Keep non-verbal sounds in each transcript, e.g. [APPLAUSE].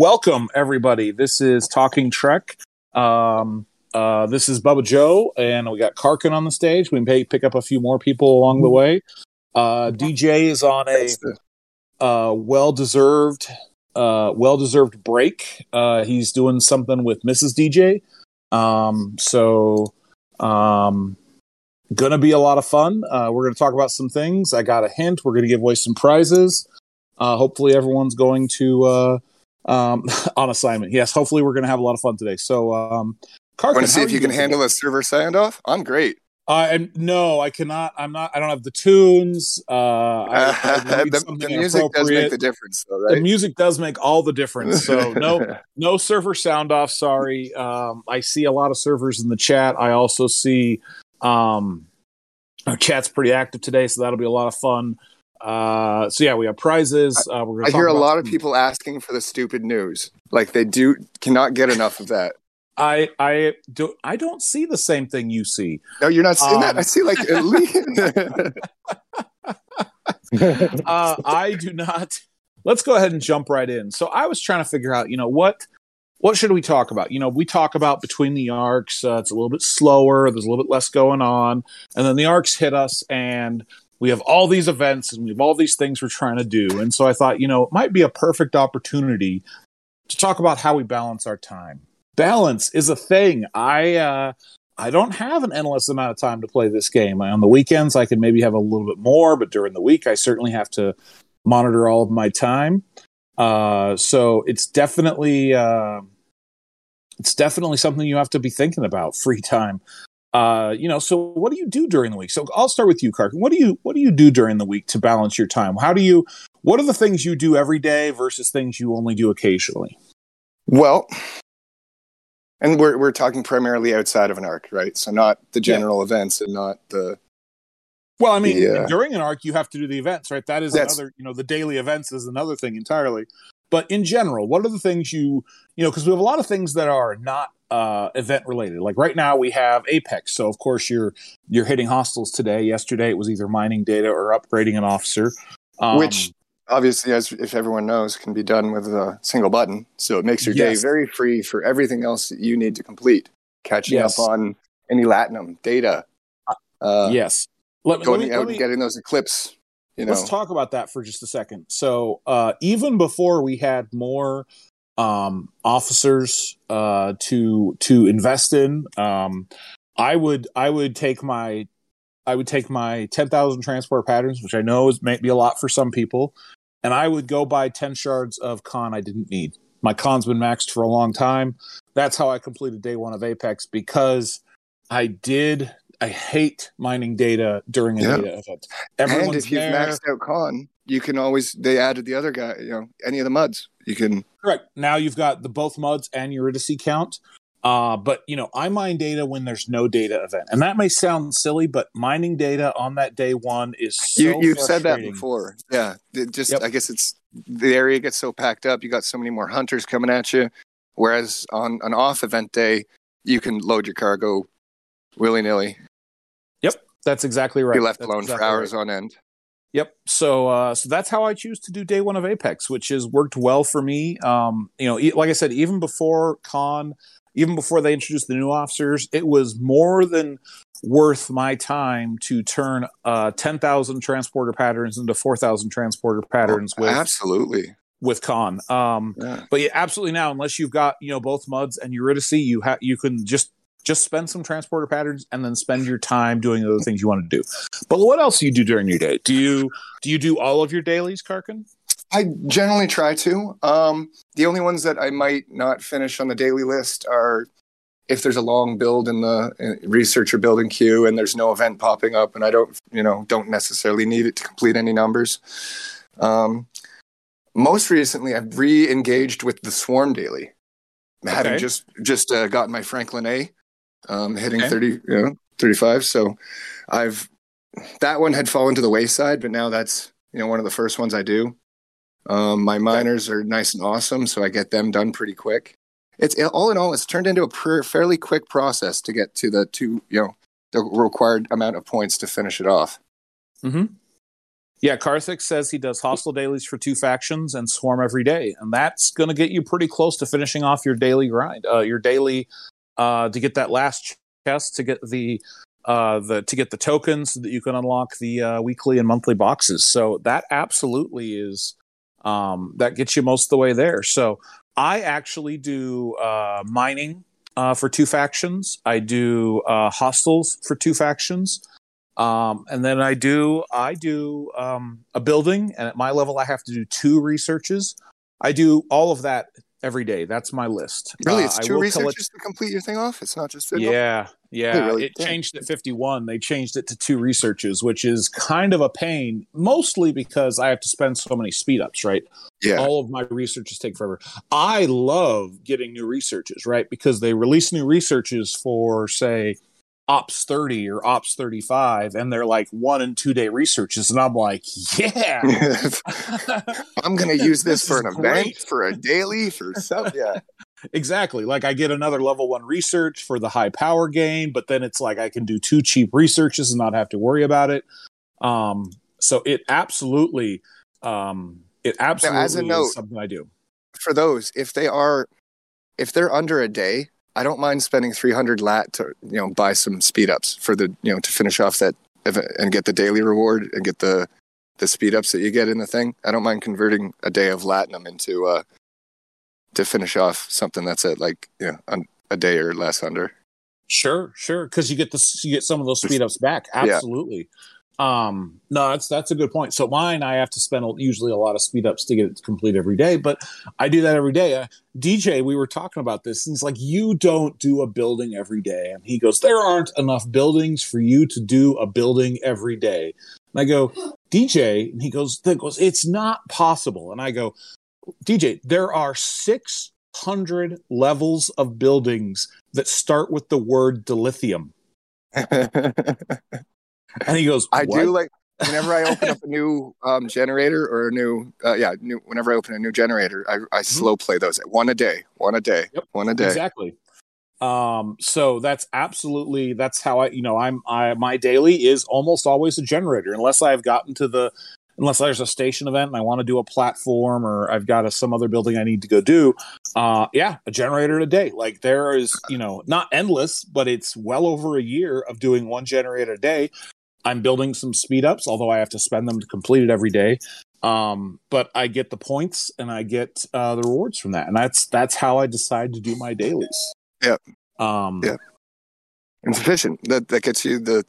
welcome everybody. This is Talking Trek. Um, uh, this is Bubba Joe, and we got Karkin on the stage. We may pick up a few more people along the way. Uh, DJ is on a uh, well-deserved, uh, well-deserved break. Uh, he's doing something with Mrs. DJ. Um, so, um, gonna be a lot of fun. Uh, we're gonna talk about some things. I got a hint. We're gonna give away some prizes. Hopefully, everyone's going to um, [LAUGHS] on assignment. Yes, hopefully, we're gonna have a lot of fun today. So, um, Karkin, Want to see if you can handle a server standoff? I'm great. Uh, and no, I cannot. I'm not. I don't have the tunes. Uh, I, I [LAUGHS] the, the music does make the difference, though, The music does make all the difference. So no, [LAUGHS] no server sound off. Sorry. Um, I see a lot of servers in the chat. I also see um, our chat's pretty active today, so that'll be a lot of fun. Uh, so yeah, we have prizes. Uh, we're I hear a lot of people asking for the stupid news. Like they do cannot get enough of that. I I do. I don't see the same thing you see. No, you're not seeing that. Um, I see like at [LAUGHS] least. [LAUGHS] uh, I do not. Let's go ahead and jump right in. So I was trying to figure out, you know, what what should we talk about? You know, we talk about between the arcs. Uh, it's a little bit slower. There's a little bit less going on, and then the arcs hit us, and we have all these events, and we have all these things we're trying to do. And so I thought, you know, it might be a perfect opportunity to talk about how we balance our time. Balance is a thing. I uh, I don't have an endless amount of time to play this game. On the weekends, I can maybe have a little bit more, but during the week, I certainly have to monitor all of my time. Uh, so it's definitely uh, it's definitely something you have to be thinking about. Free time. Uh, you know, so what do you do during the week? So I'll start with you, Karkin. What do you what do you do during the week to balance your time? How do you what are the things you do every day versus things you only do occasionally? well, and we're we're talking primarily outside of an arc, right? So not the general events and not the Well, I mean, Yeah. during an arc, you have to do the events, right? That is That's- another, you know, the daily events is another thing entirely. But in general, what are the things you, you know, because we have a lot of things that are not uh, event related. Like right now, we have Apex, so of course you're you're hitting hostiles today. Yesterday, it was either mining data or upgrading an officer. Um, which obviously, as if everyone knows, can be done with a single button. So it makes your Yes. day very free for everything else that you need to complete. Catching Yes. up on any latinum data, uh, yes, let, me- let going me, out let me, getting those eclipse. You know, Let's talk about that for just a second. So, uh, even before we had more um, officers uh, to to invest in, um, I would I would take my I would take my ten thousand transport patterns, which I know is might be a lot for some people, and I would go buy ten shards of con I didn't need. My con's been maxed for a long time. That's how I completed day one of Apex because I did. I hate mining data during a Yeah. data event. and if you've there. maxed out con, you can always they added the other guy. You know, any of the Mudds, you can. Correct. Now you've got the both Mudds and Eurydice count. Uh, but you know, I mine data when there's no data event, and that may sound silly, but mining data on that day one is so you you've said that before. Yeah, it just Yep. I guess it's the area gets so packed up. You got so many more hunters coming at you. Whereas on an off event day, you can load your cargo willy nilly. Yep, that's exactly right. Be left That's alone exactly for hours right. on end. Yep. So, uh, so that's how I choose to do day one of Apex, which has worked well for me. Um, you know, e- like I said, even before con, even before they introduced the new officers, it was more than worth my time to turn uh, ten thousand transporter patterns into four thousand transporter patterns with Absolutely. with con. Um, Yeah. but yeah, absolutely now, unless you've got you know both Mudds and Eurydice, you have you can just just spend some transporter patterns and then spend your time doing the other things you want to do. But what else do you do during your day? Do you do you do all of your dailies, Karkin? I generally try to. Um, the only ones that I might not finish on the daily list are if there's a long build in the researcher building queue and there's no event popping up and I don't, you know, don't necessarily need it to complete any numbers. Um, most recently, I've re-engaged with the Swarm daily, having just just uh, gotten my Franklin A, um, hitting Okay. thirty, you know, thirty-five. So I've that one had fallen to the wayside, but now that's you know one of the first ones I do. Um, my miners are nice and awesome, so I get them done pretty quick. It's all in all, it's turned into a pr- fairly quick process to get to the two, you know, the required amount of points to finish it off. Mm-hmm. Yeah, Karthik says he does hostile dailies for two factions and swarm every day, and that's going to get you pretty close to finishing off your daily grind, uh, your daily uh, to get that last chest, to get the uh, the to get the tokens so that you can unlock the uh, weekly and monthly boxes. So that absolutely is um, that gets you most of the way there. So I actually do uh, mining uh, for two factions. I do uh, hostiles for two factions. Um, and then I do I do um, a building, and at my level, I have to do two researches. I do all of that every day. That's my list. Really, Uh, it's I two researches collect- to complete your thing off. It's not just? Yeah, yeah. really? It Damn. changed at 51. They changed it to two researches, which is kind of a pain, mostly because I have to spend so many speed ups, right? yeah. All of my researches take forever. I love getting new researches, right? Because they release new researches for, say, Ops 30 or Ops 35, and they're like one and two day researches. And I'm like, yeah. [LAUGHS] [LAUGHS] I'm gonna use this, This for an event, great. for a daily, for [LAUGHS] some. Yeah, Exactly. Like I get another level one research for the high power gain, but then it's like I can do two cheap researches and not have to worry about it. Um, so it absolutely, um, it absolutely as a note- is something I do. for those, if they are, if they're under a day, I don't mind spending 300 lat to you know buy some speed ups for the you know to finish off that event and get the daily reward and get the the speed ups that you get in the thing. I don't mind converting a day of latinum into uh to finish off something that's at like you know un- a day or less under. Sure, sure, because you get the you get some of those speed ups back. Absolutely. Um, no, that's that's a good point. So mine, I have to spend usually a lot of speed ups to get it complete every day, but I do that every day. Uh, DJ, we were talking about this, and he's like, "You don't do a building every day," and he goes, "There aren't enough buildings for you to do a building every day." And I go, DJ, and he goes, "That goes, it's not possible." And I go, DJ, there are six hundred levels of buildings that start with the word dilithium. [LAUGHS] And he goes, I "What?" do like whenever I open up [LAUGHS] a new um, generator or a new uh, yeah new whenever I open a new generator, I, I slow play those one a day, one a day, Mm-hmm. Yep, one a day. Exactly. Um, so that's absolutely that's how I you know I'm I my daily is almost always a generator unless I've gotten to the unless there's a station event and I want to do a platform or I've got a, some other building I need to go do. Uh, yeah, a generator a day. Like there is you know not endless, but it's well over a year of doing one generator a day. I'm building some speed ups, although I have to spend them to complete it every day. Um, but I get the points and I get uh, the rewards from that, and that's that's how I decide to do my dailies. Yeah. Um, Yeah. and sufficient. That that gets you the.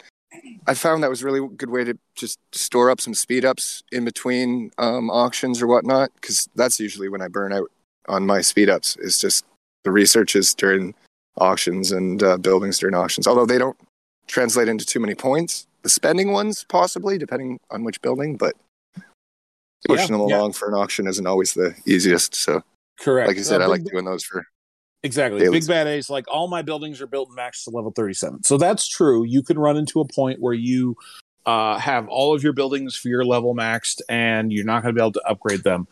I found that was a really good way to just store up some speed ups in between um, auctions or whatnot, because that's usually when I burn out on my speed ups. Is just the researches during auctions and uh, buildings during auctions. Although they don't translate into too many points. The spending ones possibly, depending on which building, but pushing Yeah, them yeah. along for an auction isn't always the easiest. So, Correct. like you said, Uh, I like doing those for Exactly. Dailies. Big Bad A's like all my buildings are built and maxed to level 37. So that's true. You can run into a point where you uh, have all of your buildings for your level maxed and you're not going to be able to upgrade them.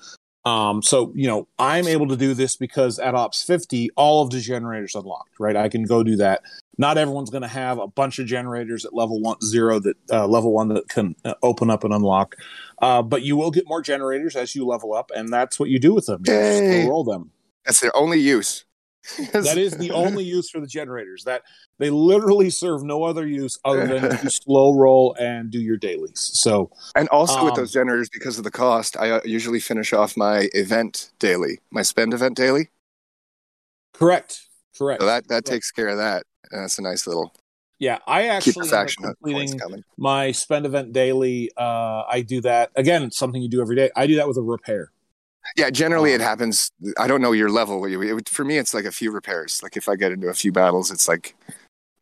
Um, so, you know, I'm able to do this because at Ops 50, all of the generators unlocked, right? I can go do that. Not everyone's going to have a bunch of generators at level one, zero that uh, level one that can uh, open up and unlock. Uh, but you will get more generators as you level up, and that's what you do with them. You roll them that's their only use. [LAUGHS] that is the only use for the generators that they literally serve no other use other than to [LAUGHS] slow roll and do your dailies so And also with Um, those generators, because of the cost, I uh, usually finish off my event daily, my spend event daily. correct correct So that that Right. takes care of that. That's a nice little yeah i actually completing my spend event daily uh i do that again something you do every day i do that with a repair Yeah, generally it Um, happens. I don't know your level. Would- for me, it's like a few repairs. Like if I get into a few battles, it's like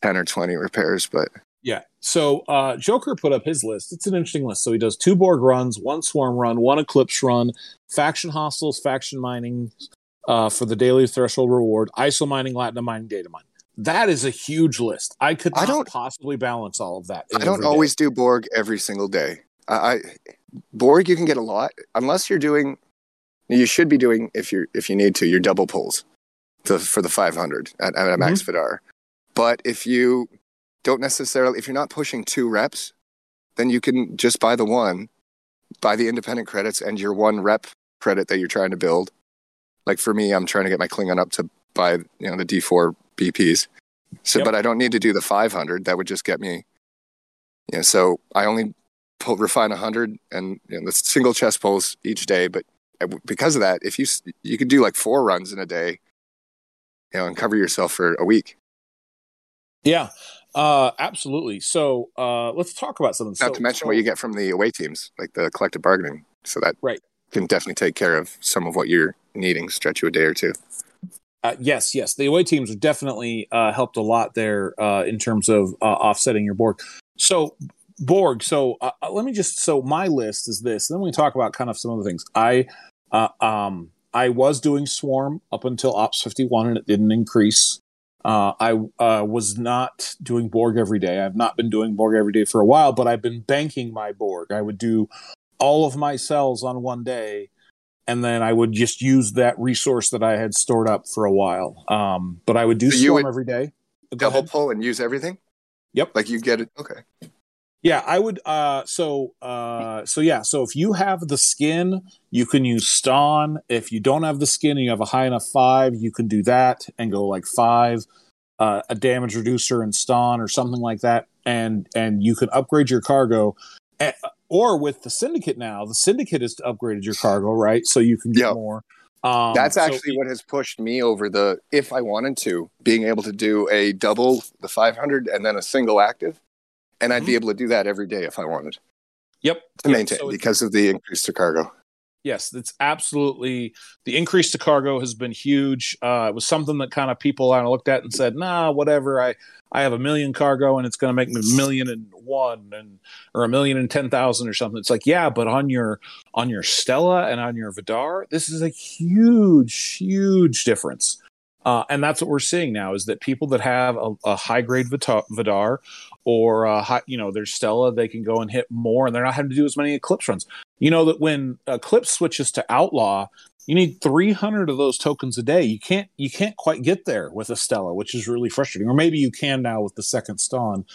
ten or twenty repairs. But yeah so uh joker put up his list it's an interesting list so he does two borg runs one swarm run one eclipse run faction hostiles faction mining uh for the daily threshold reward iso mining latinum mining data mine that is a huge list i could I not don't- possibly balance all of that I don't day. always do Borg every single day. I, I Borg you can get a lot unless you're doing. You should be doing if you're if you need to your double pulls to, for the 500 at, at a max Mm-hmm. Vidar. But if you don't necessarily if you're not pushing two reps, then you can just buy the one buy the independent credits and your one rep credit that you're trying to build. Like for me, I'm trying to get my Klingon up to buy you know the D4 BPs. So, Yep. but I don't need to do the 500. That would just get me. Yeah, so I only pull, refine 100 and you know, the single chest pulls each day. But because of that, if you you could do like four runs in a day, you know, and cover yourself for a week. Yeah, uh, absolutely. So uh, let's talk about something. Not so, to mention so- what you get from the away teams, like the collective bargaining. So that Right. can definitely take care of some of what you're needing, stretch you a day or two. Uh, yes, yes. The away teams have definitely uh, helped a lot there uh, in terms of uh, offsetting your Borg. So, Borg. So, uh, let me just. So, my list is this. Then we talk about kind of some other things. I, um, I was doing Swarm up until Ops fifty one, and it didn't increase. I was not doing Borg every day. I've not been doing Borg every day for a while, but I've been banking my Borg. I would do all of my cells on one day and then I would just use that resource that I had stored up for a while. Um, but I would do So you would every day. Double pull and use everything. Yep. Like you get it. Okay. Yeah, I would. Uh, so, uh, so yeah. So if you have the skin, you can use Stonn. If you don't have the skin and you have a high enough five, you can do that and go like five, uh, a damage reducer and Stonn or something like that, and and you can upgrade your cargo. Or with the syndicate now, the syndicate has upgraded your cargo, right? So you can get Yeah. more. Um, That's so actually what has pushed me over the if I wanted to, being able to do a double the 500 and then a single active. And I'd be able to do that every day if I wanted Yep. to Yep. maintain So because of the increase to cargo. Yes, it's absolutely the increase to cargo has been huge. Uh, it was something that kind of people kind of looked at and said, "Nah, whatever. I I have a million cargo and it's going to make me a million and one and or a million and ten thousand or something." It's like, yeah, but on your on your Stella and on your Vidar, this is a huge, huge difference. Uh, and that's what we're seeing now is that people that have a, a high grade Vidar or a high, you know, their Stella, they can go and hit more, and they're not having to do as many Eclipse runs. You know that when Eclipse switches to Outlaw, you need 300 of those tokens a day. You can't you can't quite get there with Estella, which is really frustrating. Or maybe you can now with the second Stonn.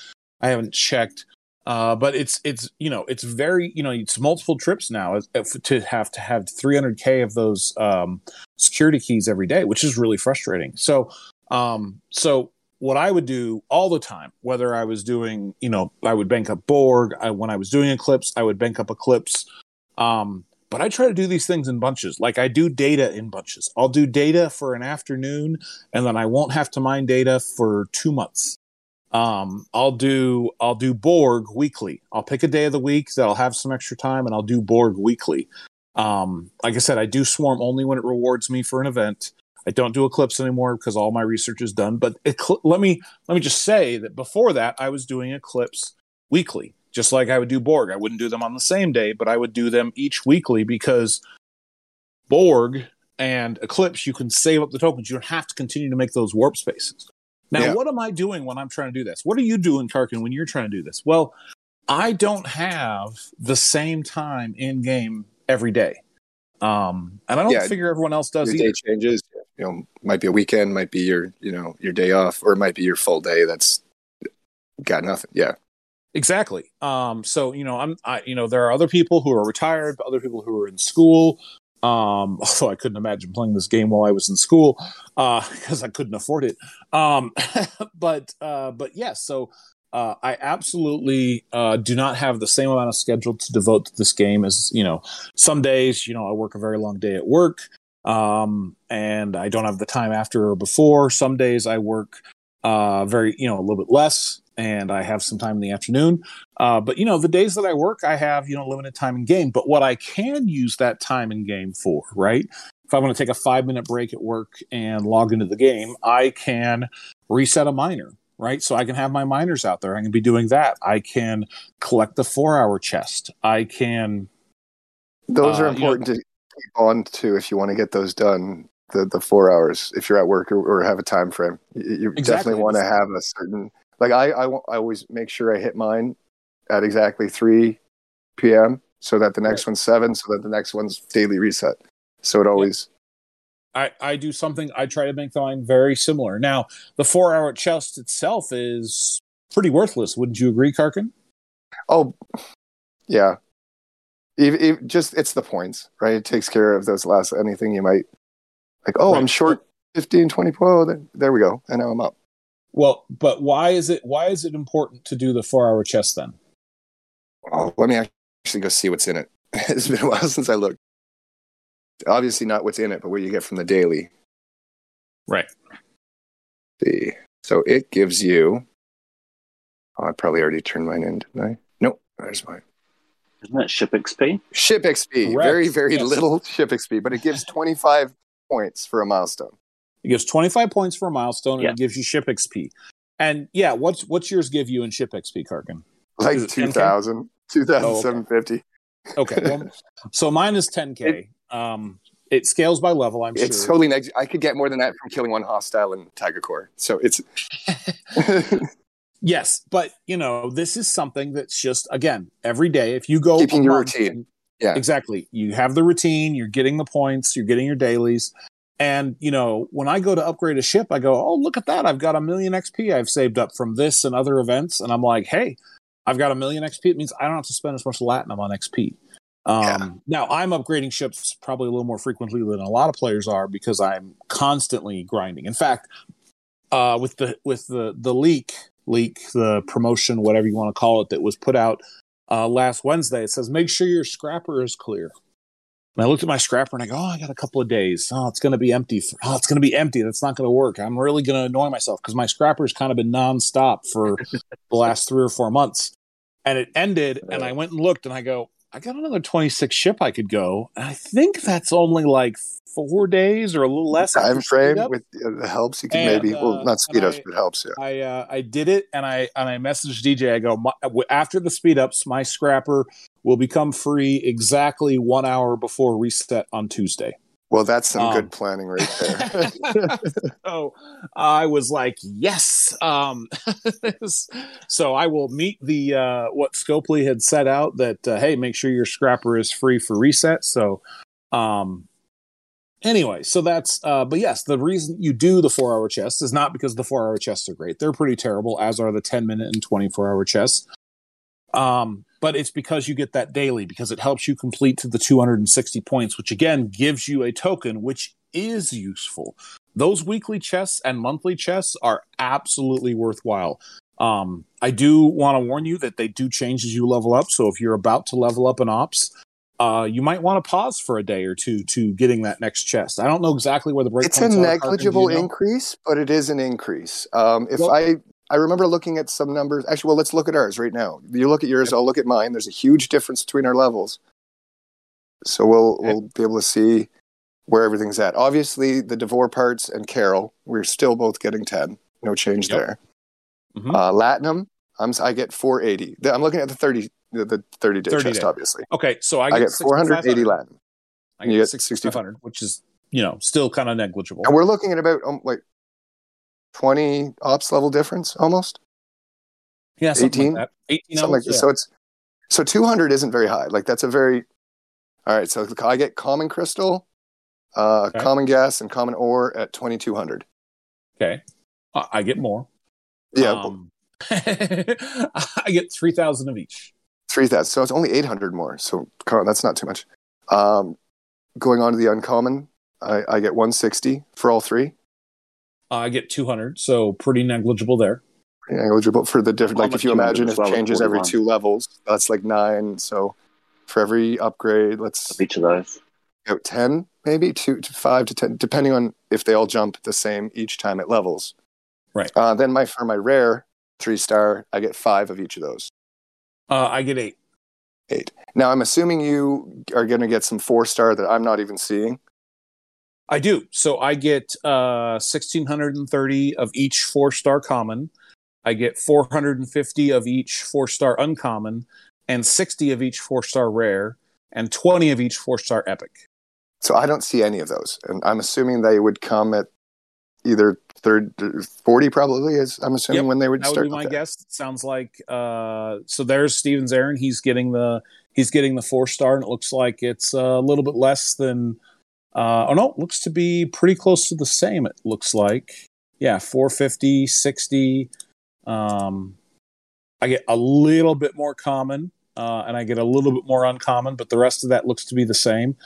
I haven't checked, uh, but it's it's you know it's very you know it's multiple trips now to have to have 300k of those um, security keys every day, which is really frustrating. So um, so what I would do all the time, whether I was doing, you know, I would bank up Borg. I, when I was doing Eclipse, I would bank up Eclipse. Um, but I try to do these things in bunches. Like I do data in bunches. I'll do data for an afternoon, and then I won't have to mine data for two months. Um, I'll do I'll do Borg weekly. I'll pick a day of the week that I'll have some extra time, and I'll do Borg weekly. Um, like I said, I do Swarm only when it rewards me for an event. I don't do Eclipse anymore because all my research is done. But Ecl- let me let me just say that before that, I was doing Eclipse weekly, just like I would do Borg. I wouldn't do them on the same day, but I would do them each weekly because Borg and Eclipse, you can save up the tokens. You don't have to continue to make those warp spaces. Now, Yeah. what am I doing when I'm trying to do this? What are you doing, Karkin, when you're trying to do this? Well, I don't have the same time in game every day. Um, and I don't Yeah. figure everyone else does Your either. day changes. You know, might be a weekend, might be your you know your day off, or it might be your full day. That's got nothing. Yeah, Exactly. Um, so you know, I'm, I, you know, there are other people who are retired, other people who are in school. Um, [LAUGHS] although I couldn't imagine playing this game while I was in school, uh, [LAUGHS] because I couldn't afford it. Um, [LAUGHS] but, uh, but yes, so, uh, I absolutely, uh, do not have the same amount of schedule to devote to this game as, you know, some days, you know, I work a very long day at work. Um, and I don't have the time after or before. Some days I work, uh, very, you know, a little bit less and I have some time in the afternoon. Uh, but you know, the days that I work, I have you know limited time in game. But what I can use that time in game for, right? If I want to take a five minute break at work and log into the game, I can reset a miner, right? So I can have my miners out there. I can be doing that. I can collect the four hour chest. I can. those Uh, are you know- important to keep on to if you want to get those done. The the four hours if you're at work or, or have a time frame, you, you Exactly. definitely want to have a certain. Like I, I I always make sure I hit mine at exactly three p.m. so that the next one's seven, so that the next one's daily reset. So it always I, I do something. I try to make mine very similar. Now, the four hour chest itself is pretty worthless. Wouldn't you agree, Karkin? Oh, yeah. Just it's the points, right? It takes care of those last anything you might like. Oh, Right. I'm short 15, 20 Oh, then there we go. And now I'm up. Well, but why is it why is it important to do the four hour chest then? Oh, let me actually go see what's in it. [LAUGHS] it's been a while since I looked. Obviously, not what's in it, but what you get from the daily. Right. See, so it gives you. Oh, I probably already turned mine in, didn't I? Nope, there's mine. Isn't that ship XP? Ship XP, Correct. very very Yes. little ship XP, but it gives [LAUGHS] 25 points for a milestone. It gives 25 points for a milestone and Yeah. it gives you ship XP. And yeah, what's what's yours give you in ship XP, Karkin? Like Is it 10K? 2000, 2750. Okay. Well, [LAUGHS] so mine is 10k. Um it scales by level, I'm It's sure. It's totally neg- I could get more than that from killing one hostile in Tiger Core. So it's [LAUGHS] [LAUGHS] yes, but you know, this is something that's just again, every day if you go Keeping your routine. and- Yeah. Exactly. You have the routine, you're getting the points, you're getting your dailies. And, you know, when I go to upgrade a ship, I go, oh, look at that. I've got a million XP I've saved up from this and other events. And I'm like, hey, I've got a million XP. It means I don't have to spend as much Latinum on XP. Um, Yeah. Now, I'm upgrading ships probably a little more frequently than a lot of players are because I'm constantly grinding. In fact, uh, with the with the the leak leak the promotion whatever you want to call it that was put out uh, last Wednesday. It says make sure your scrapper is clear. And I looked at my scrapper and I go, oh, I got a couple of days. Oh, it's going to be empty. For, oh, it's going to be empty. That's not going to work. I'm really going to annoy myself because my scrapper's kind of been nonstop for [LAUGHS] the last three or four months. And it ended, and I went and looked, and I go, I got another 26 ship I could go. And I think that's only like four days or a little less. time frame with uh, the helps you can And, maybe well uh, not speed and ups I- but helps yeah I uh, I did it, and I and I messaged DJ. I go my, after the speed ups, my scrapper will become free exactly one hour before reset on Tuesday. well that's some Um, good planning right there [LAUGHS] so I was like, yes. Um, [LAUGHS] so I will meet the uh, what Scopely had set out that uh, hey, make sure your scrapper is free for reset. So, um, anyway, so that's uh, but yes, the reason you do the four hour chests is not because the four hour chests are great. They're pretty terrible, as are the ten minute and twenty four hour chests. Um, but it's because you get that daily because it helps you complete to the 260 points, which again gives you a token, which is useful. Those weekly chests and monthly chests are absolutely worthwhile. Um, I do want to warn you that they do change as you level up. So if you're about to level up an ops, uh, you might want to pause for a day or two to getting that next chest. I don't know exactly where the breakpoints it's a are. Negligible know? increase but it is an increase um if Well- i i remember looking at some numbers actually well let's look at ours right now you look at yours i'll look at mine there's a huge difference between our levels so we'll Okay. we'll be able to see where everything's at obviously the devore parts and carol we're still both getting 10 no change Yep. there Mhm. uh latinum i'm i get 480 i'm looking at the 30 the, the 30 day 30 chest day. obviously Okay, so I i get, get 480 6,500. latinum I You get get 6,500, which is you know still kind of negligible. and we're looking at about um, like 20 ops level difference almost Yeah, something 18? like that. 18 something like yeah. So it's so 200 isn't very high. Like that's a very all right. So I get common crystal, uh, Okay. common gas, and common ore at 2200. Okay. I I get more. Yeah, Um, [LAUGHS] I get 3,000 of each. 3000. So it's only 800 more. So that's not too much. Um, going on to the uncommon, I, I get 160 for all three. I get 200, so pretty negligible there. Pretty eligible for the different. Like if you imagine as it changes every 41. two levels, that's like nine. So for every upgrade, let's of each of those. go 10 maybe two to five to 10 depending on if they all jump the same each time it levels Right. uh, then my for my rare three star i get five of each of those Uh, I get eight. eight. now i'm assuming you are going to get some four star that i'm not even seeing I do. So I get uh, 1,630 of each four star common. I get 450 of each four star uncommon, and 60 of each four star rare, and 20 of each four star epic. so i don't see any of those and i'm assuming they would come at either third 40 probably is i'm assuming Yep, when they would That would start be my Okay. guess. Sounds like uh, so. There's Stevens Aaron. He's getting the he's getting the four star, and it looks like it's a little bit less than. Uh, oh no, looks to be pretty close to the same. It looks like yeah, 450, 60. Um, I get a little bit more common uh, and I get a little bit more uncommon, but the rest of that looks to be the same.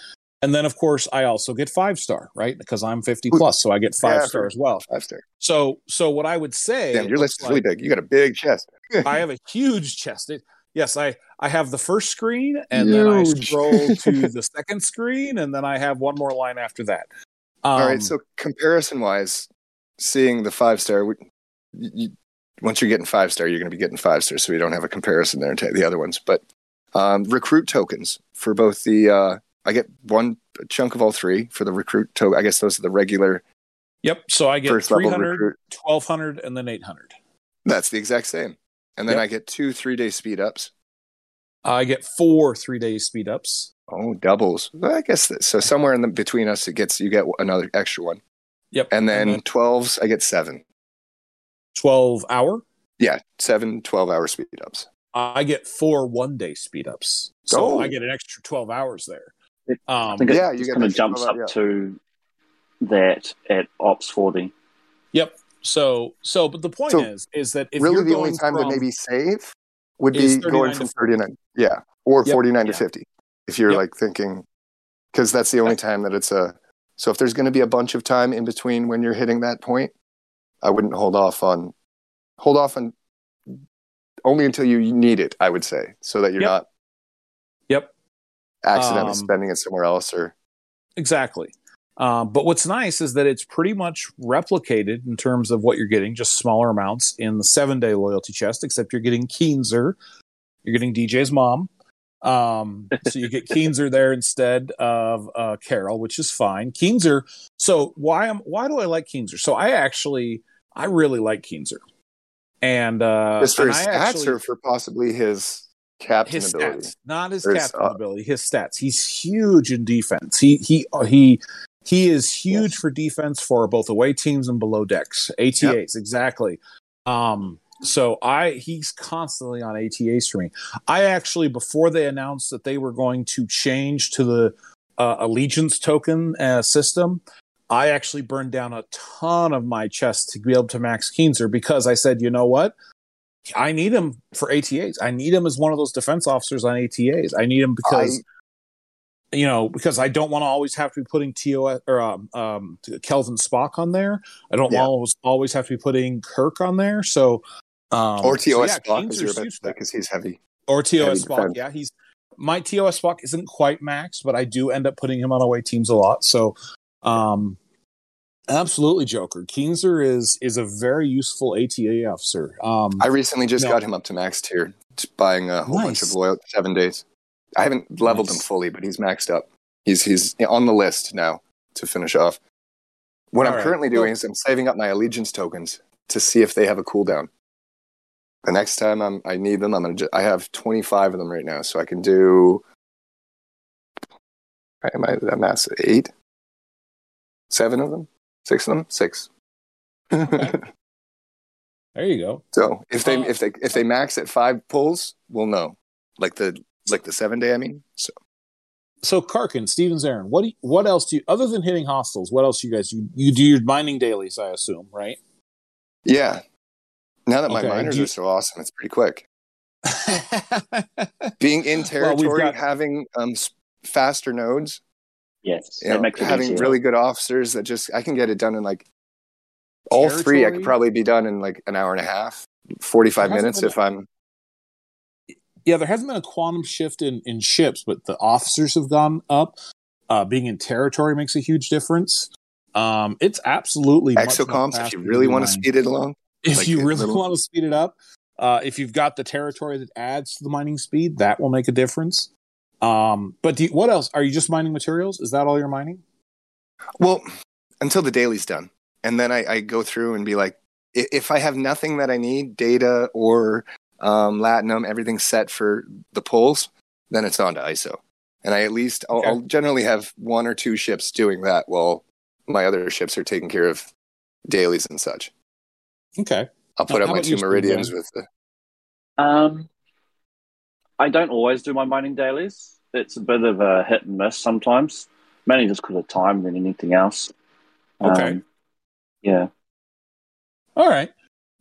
And then, of course, I also get five star, right? Because I'm 50 plus, so I get five Yeah, star as well. Five star. So, so what I would say, Damn, your list is really like- big. You got a big chest. [LAUGHS] I have a huge chest. It, yes, I I have the first screen, and then I scroll [LAUGHS] to the second screen, and then I have one more line after that. Um, All right. So comparison wise, seeing the five star, you, you, once you're getting five star, you're going to be getting five star. So we don't have a comparison there to the other ones. But um, recruit tokens for both the. Uh, I get one chunk of all three for the recruit token. I guess those are the regular yep. So I get first 300, 1200, and then 800. That's the exact same. And then Yep. I get two three day speed ups. I get four three day speed ups. Oh, doubles. Well, I guess that, so. Somewhere in the between us, it gets you get another extra one. Yep. And then And then- 12s, I get seven. 12 hour. Yeah, seven 12 hour speed ups. I get four one day speed ups. So Oh. I get an extra 12 hours there. It- I Um, think Yeah, it you just get kind of that jumps twelve up hour, yeah. to that at Ops 40. yep. So, so, but the point So, is, is that if really, you're the only time from, to maybe save would be going from 40. 39. Yeah, or Yep. 49 Yeah. to 50. If you're Yep. like thinking, because that's the only time that it's a. So if there's going to be a bunch of time in between when you're hitting that point, I wouldn't hold off on. Hold off on. Only until you need it, I would say, so that you're Yep. not Yep. accidentally Um, spending it somewhere else or Exactly. Um, but what's nice is that it's pretty much replicated in terms of what you're getting, just smaller amounts in the seven day loyalty chest, except you're getting Keenser. You're getting DJ's mom. Um, so you get Keenser there instead of uh, Carol, which is fine. Keenser. So why am why do I like Keenser? So I actually I really like Keenser, and uh, just for and his I stats actually- or for possibly his captain his ability. stats, not his Or his, captain uh, ability, his stats. He's huge in defense. He he uh, he he is huge for defense for both away teams and below decks. ATAs exactly. Um, so I he's constantly on ATAs for me. I actually before they announced that they were going to change to the uh, allegiance token uh, system. I actually burned down a ton of my chests to be able to max Keenser because I said, you know what? I need him for ATAs. I need him as one of those defense officers on ATAs. I need him because you know because I don't want to always have to be putting TOS or um, um, Kelvin Spock on there. I don't Yeah. to always have to be putting Kirk on there. So um, or so TOS yeah, block Keenser's is your huge best because he's heavy. or TOS heavy Spock. defense. Yeah, he's my TOS Spock isn't quite max, but I do end up putting him on away teams a lot. So, um, absolutely, Joker Keenser is is a very useful ATA officer. Um, I recently just No. got him up to max tier, buying a whole bunch of loyal seven days. I haven't leveled him fully, but he's maxed up. He's he's on the list now to finish off. What All I'm right. currently doing is I'm saving up my allegiance tokens to see if they have a cooldown. The next time I'm, I need them, I'm gonna. Ju- I have 25 of them right now, so I can do. Am I that mass eight? Seven of them? Six of them? Six. [LAUGHS] there you go. So if they if they if they max at five pulls, we'll know. Like the like the seven day. I mean, so So Karkin, Stevens, Aaron, what do you, what else do you other than hitting hostels? What else do you guys you you do your mining dailies? I assume, right? yeah. Now that my Okay, miners you- are so awesome, it's pretty quick. [LAUGHS] Being in Well, territory, got- having um faster nodes, Yes, you that know, makes it having easier. really good officers that just I can get it done in like all three. I could probably be done in like an hour and a half, forty five minutes been if I'm. Yeah, there hasn't been a quantum shift in, in ships, but the officers have gone up. Uh, being in territory makes a huge difference. Um, it's absolutely Exocomps, if you really want to speed it along, if like you really little- want to speed it up, uh, if you've got the territory that adds to the mining speed, that will make a difference. Um, but do you, what else? Are you just mining materials? Is that all you're mining? Well, until the daily's done. And then I, I go through and be like, if I have nothing that I need, data or um, Latinum, everything set for the pulls, then it's on to ISO. And I at least, I'll, Okay. I'll generally have one or two ships doing that while my other ships are taking care of dailies and such. Okay. I'll put Now, up my two meridians with the. Um, I don't always do my mining dailies. It's a bit of a hit and miss sometimes, mainly just because of time than anything else. Okay. Um, yeah. All right.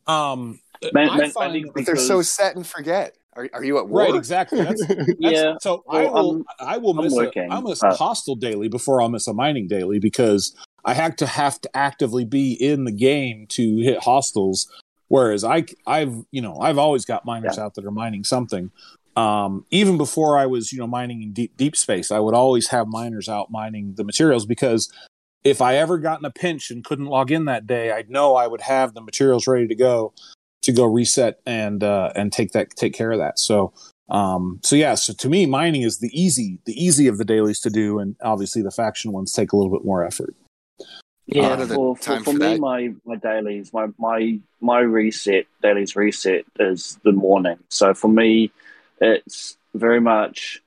Um, Man, I man, find mainly that- But they're so set and forget. Are, are you at war? Right, exactly. That's, [LAUGHS] that's Yeah. So I will I'm- I will I'm working, a, I'll miss but- a hostile daily before I'll miss a mining daily because I had to have to actively be in the game to hit hostiles. Whereas I I've you know I've always got miners out that are mining something. Um, even before I was you know mining in deep deep space, I would always have miners out mining the materials because if I ever got in a pinch and couldn't log in that day, I'd know I would have the materials ready to go to go reset and uh, and take that take care of that. So um, so yeah, so to me, mining is the easy the easy of the dailies to do, and obviously the faction ones take a little bit more effort. Yeah, Out of the for, for, for for me, my my dailies, my my my reset dailies reset is the morning. So for me, it's very much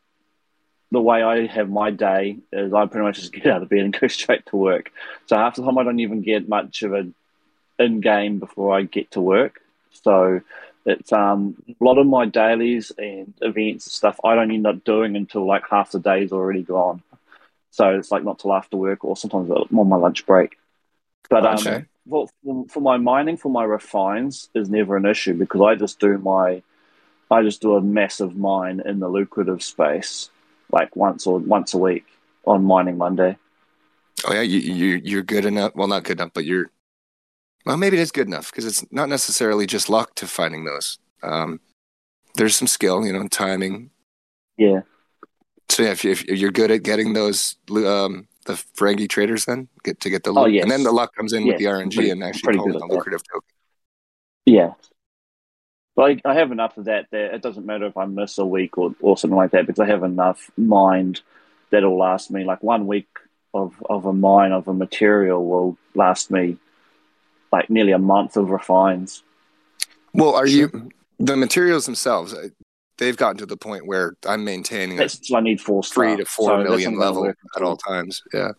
the way I have my day is I pretty much just [LAUGHS] get out of bed and go straight to work. So half the time I don't even get much of an in game before I get to work. So it's um a lot of my dailies and events and stuff I don't end up doing until like half the day's already gone. So it's like not till after work or sometimes on my lunch break. But um, Okay. for, for, for my mining, for my refines is never an issue because I just do my, I just do a massive mine in the lucrative space, like once or once a week on mining Monday. Oh yeah, you, you you're good enough. Well, not good enough, but you're. Well, maybe it is good enough because it's not necessarily just luck to finding those. Um, there's some skill, you know, and timing. Yeah, So yeah, if, you, if you're good at getting those, um, the Ferengi traders, then get to get the loot, Oh, yes. and then the luck comes in with the RNG pretty- and actually pulling good the that. lucrative token. yeah. But I, have enough of that. There, it doesn't matter if I miss a week or, or something like that because I have enough mined that'll last me like one week of of a mine of a material will last me like nearly a month of refines. Well, are you the materials themselves? uh, They've gotten to the point where I'm maintaining That's I need four three to four So million level at all times. Yeah.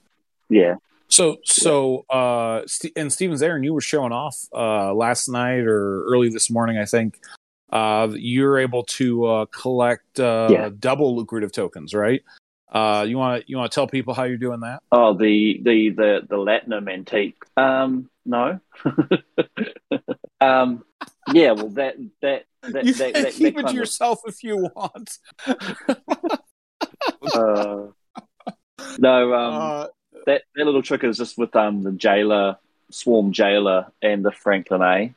Yeah. So so uh, St- and Stevens, Aaron, you were showing off uh, last night or early this morning, I think. Uh, you're able to uh, collect uh, Yeah. double lucrative tokens, right? Uh, you want to you want to tell people how you're doing that? Oh, the the the the Latinum antique. Um, no. [LAUGHS] um, yeah. Well, that that that you that, can that, keep that it to yourself if you want. [LAUGHS] uh, no. Um, uh, that that little trick is just with um the Jaylah swarm Jaylah and the Franklin A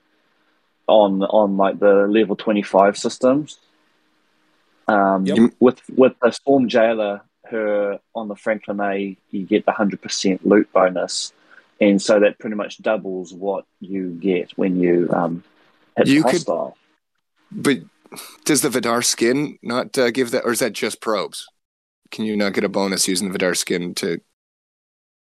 on on like the level twenty five systems. Um, Yep. with with the swarm Jaylah, her on the Franklin A, you get the hundred percent loot bonus, and so that pretty much doubles what you get when you um hit You the could- But does the Vidar skin not uh, give that, or is that just probes? Can you not get a bonus using the Vidar skin to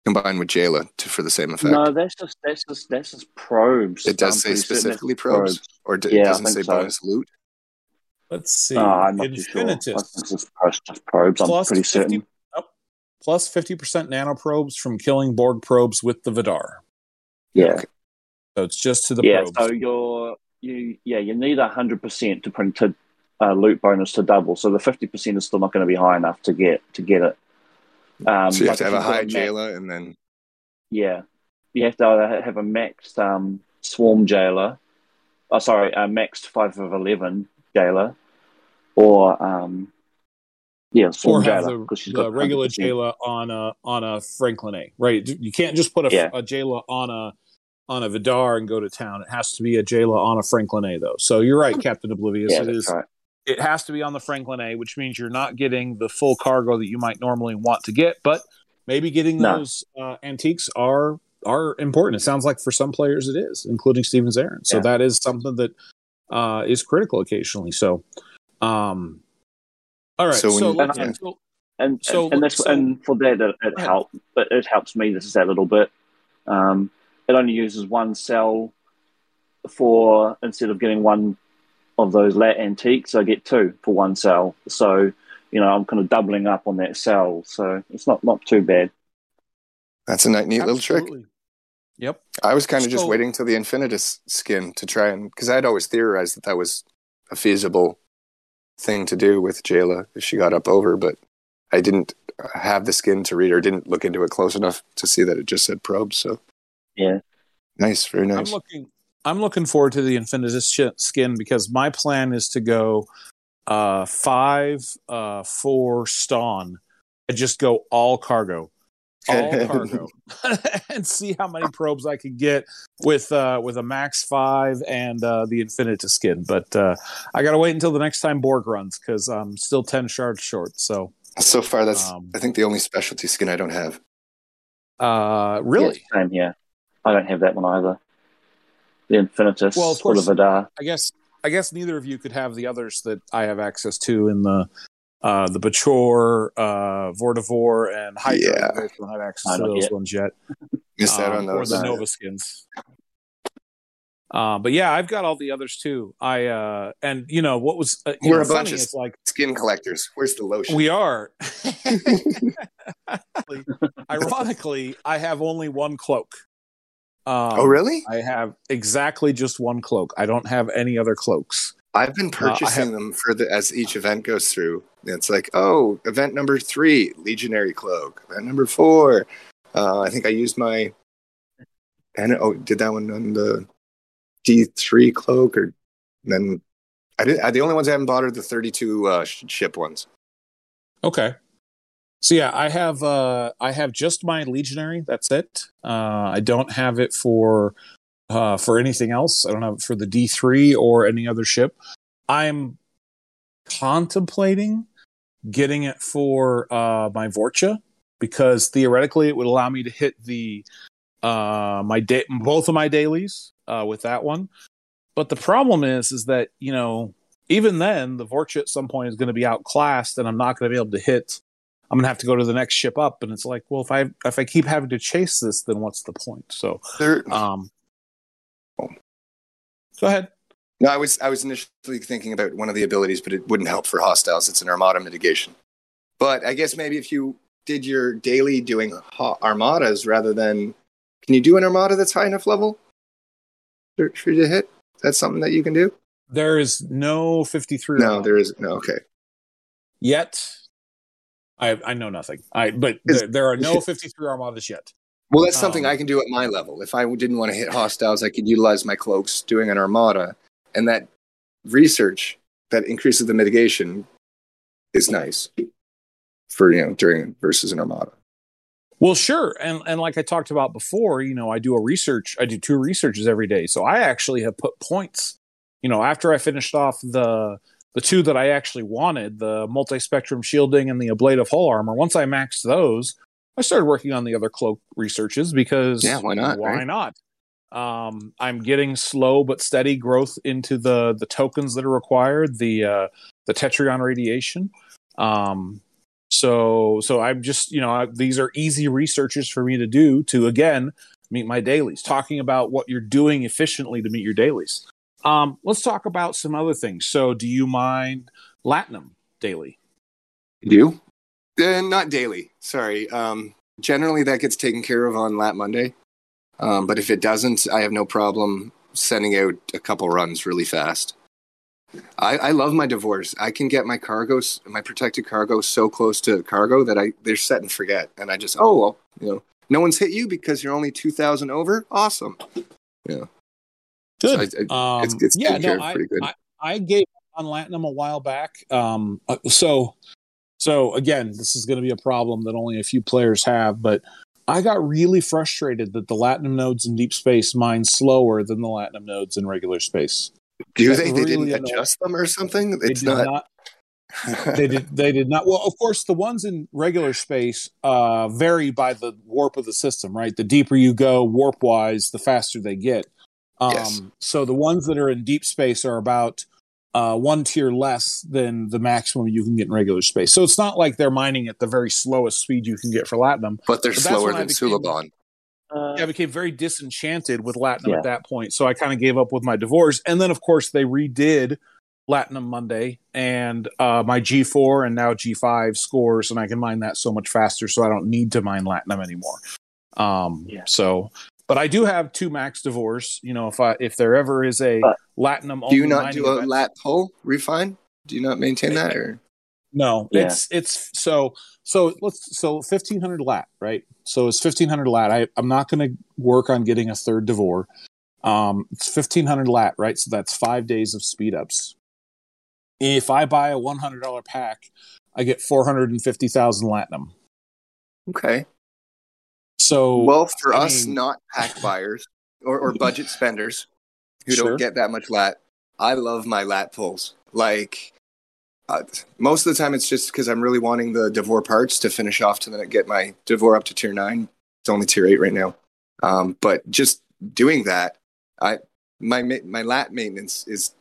combine with Jaylah to, for the same effect? No, that's just that's just that's just probes. it does I'm say pretty certain that's specifically probes, or d- Yeah, it doesn't say so. bonus loot. Let's see. Oh, I'm not too sure. I think Infinitus it's just, just, just probes. I'm Plus pretty 50 certain. plus fifty percent nanoprobes from killing Borg probes with the Vidar. Yeah, So it's just to the yeah. probes. So you're you yeah you need hundred percent to print to uh, loot bonus to double. So the fifty percent is still not going to be high enough to get to get it. Um, so you have to have a you've high max- Jaylah, and then Yeah, you have to either have a maxed um, swarm Jaylah. Oh, sorry, a maxed five of eleven Jaylah, or um, yeah, or swarm have Jaylah the, because she's the got regular 100%. Jaylah on a on a Franklin A, right? You can't just put a, Yeah. a Jaylah on a on a Vidar and go to town. It has to be a Jaylah on a Franklin A, though. So you're right, Captain Oblivious. Yeah, it right. It has to be on the Franklin A, which means you're not getting the full cargo that you might normally want to get, but maybe getting No. those uh, antiques are are important. It sounds like for some players it is, including Stevens Aaron. So Yeah. that is something that uh, is critical occasionally. So, um, all right. So So, when- let's, Yeah. so and So- and, and that's so- and for that it, it ahead. help but it helps me this is that little bit um it only uses one cell for instead of getting one of those lat antiques i get two for one cell so you know i'm kind of doubling up on that cell so it's not not too bad that's a neat, neat little trick. Absolutely. Yep. I was kind of just waiting till the Infinitus skin to try and because I'd always theorized that that was a feasible thing to do with Jaylah if she got up over, but I didn't have the skin to read or didn't look into it close enough to see that it just said probes. So yeah nice, very nice. I'm looking. I'm looking forward to the Infinitus sh- skin because my plan is to go uh, five uh, for Stonn. I just go all cargo, all [LAUGHS] cargo, [LAUGHS] and see how many probes I can get with uh, with a max five and uh, the Infinitus skin. But uh, I gotta wait until the next time Borg runs because I'm still ten shards short. So So far, that's Um, I think the only specialty skin I don't have. uh, really, Yeah, same here. I don't have that one either. The Infinitus Well, of or the course- Vidar. I guess I guess neither of you could have the others that I have access to in the uh, the Bachor, uh, Vordivore, and Hydra. Yeah. You guys don't have access to those yet. ones yet. [LAUGHS] Missed out um, on or the Nova skins. Uh, but yeah, I've got all the others too. I uh, and you know what was uh, We're know, a bunch of- like Skin collectors. Where's the lotion? we are. [LAUGHS] [LAUGHS] Ironically, I have only one cloak. Um, oh, really? I have exactly just one cloak. I don't have any other cloaks. I've been Uh, purchasing have- them for the as each event goes through. It's like, oh, event number three, Legionary Cloak. Event number four, uh, I think I used my, and oh, did that one on the D three cloak, or then I did. I, the only ones I haven't bought are the thirty two uh, ship ones. Okay. So yeah, I have uh I have just my legionary. That's it. Uh I don't have it for uh for anything else. I don't have it for the D3 or any other ship. I'm contemplating getting it for uh my Vorcha because theoretically it would allow me to hit the uh my day both of my dailies uh with that one. But the problem is is that, you know, even then, the Vorcha at some point is going to be outclassed, and I'm not going to be able to hit. I'm going to have to go to the next ship up, and it's like, well, if I if I keep having to chase this, then what's the point? So, They're, um, go ahead. No, I was I was initially thinking about one of the abilities, but it wouldn't help for hostiles. It's an Armada mitigation. But I guess maybe if you did your daily doing ha- armadas rather than, can you do an armada that's high enough level for, for you to hit? That's something that you can do. There is no 53 No, there is no. Okay, yet. I I know nothing. I but Is- there, there are no [LAUGHS] 53 armadas yet. well, that's something Um, I can do at my level. If I didn't want to hit hostiles, I could utilize my cloaks doing an armada, and that research that increases the mitigation is nice for you know during versus an armada. Well, sure, and and like I talked about before, you know, I do a research. I do two researches every day, so I actually have put points. You know, after I finished off the the two that I actually wanted, the multi spectrum shielding and the ablative hull armor. Once I maxed those, I started working on the other cloak researches because Yeah, why not, Why right? not? Um, I'm getting slow but steady growth into the the tokens that are required. The uh, the Tetryon radiation. Um, so so I'm just you know I, these are easy researches for me to do to again meet my dailies. Talking about what you're doing efficiently to meet your dailies. Um, let's talk about some other things. So, do you mind Latinum daily? Do? Uh, not daily. Sorry. Um, generally, that gets taken care of on Lat Monday. Um, but if it doesn't, I have no problem sending out a couple runs really fast. I, I love my D'Vors. I can get my cargoes, my protected cargo, so close to cargo that I they're set and forget, and I just oh well, you know, no one's hit you because you're only two thousand over. Awesome. Yeah, good. So I- um, it's- it's yeah, no, I, pretty good. I, I gave on Latinum a while back. Um, uh, so, so again, this is going to be a problem that only a few players have, but I got really frustrated that the Latinum nodes in deep space mine slower than the Latinum nodes in regular space. Do that they? They didn't annoyed- adjust them or something? They It's did not. not [LAUGHS] they did they did not well of course the ones in regular space uh vary by the warp of the system right the deeper you go warp wise the faster they get um Yes. so the ones that are in deep space are about uh one tier less than the maximum you can get in regular space so it's not like they're mining at the very slowest speed you can get for latinum but they're But slower than became- Suliban. Uh, I became very disenchanted with Latinum Yeah. at that point. So I kind of gave up with my D'Vors. And then, of course, they redid Latinum Monday and uh, my G4 and now G5 scores, and I can mine that so much faster. So I don't need to mine Latinum anymore. Um, Yeah. So, but I do have two max D'Vors. You know, if I if there ever is a But- Latinum, Do you not do a event- lat pull refine? Do you not maintain that? Or No, Yeah. it's it's so so let's so fifteen hundred lat, right? So it's fifteen hundred lat. I I'm not going to work on getting a third D'Vors. Um, it's fifteen hundred lat, right? So that's five days of speed ups. if I buy a one hundred dollar pack, I get four hundred and fifty thousand latinum. Okay. So Well, for I us mean- not pack [LAUGHS] buyers or, or budget spenders who Sure. don't get that much lat, I love my lat pulls. Like uh, most of the time, it's just because I'm really wanting the D'Vor parts to finish off to then get my D'Vor up to tier nine. It's only tier eight right now. Um, but just doing that, I my my lat maintenance is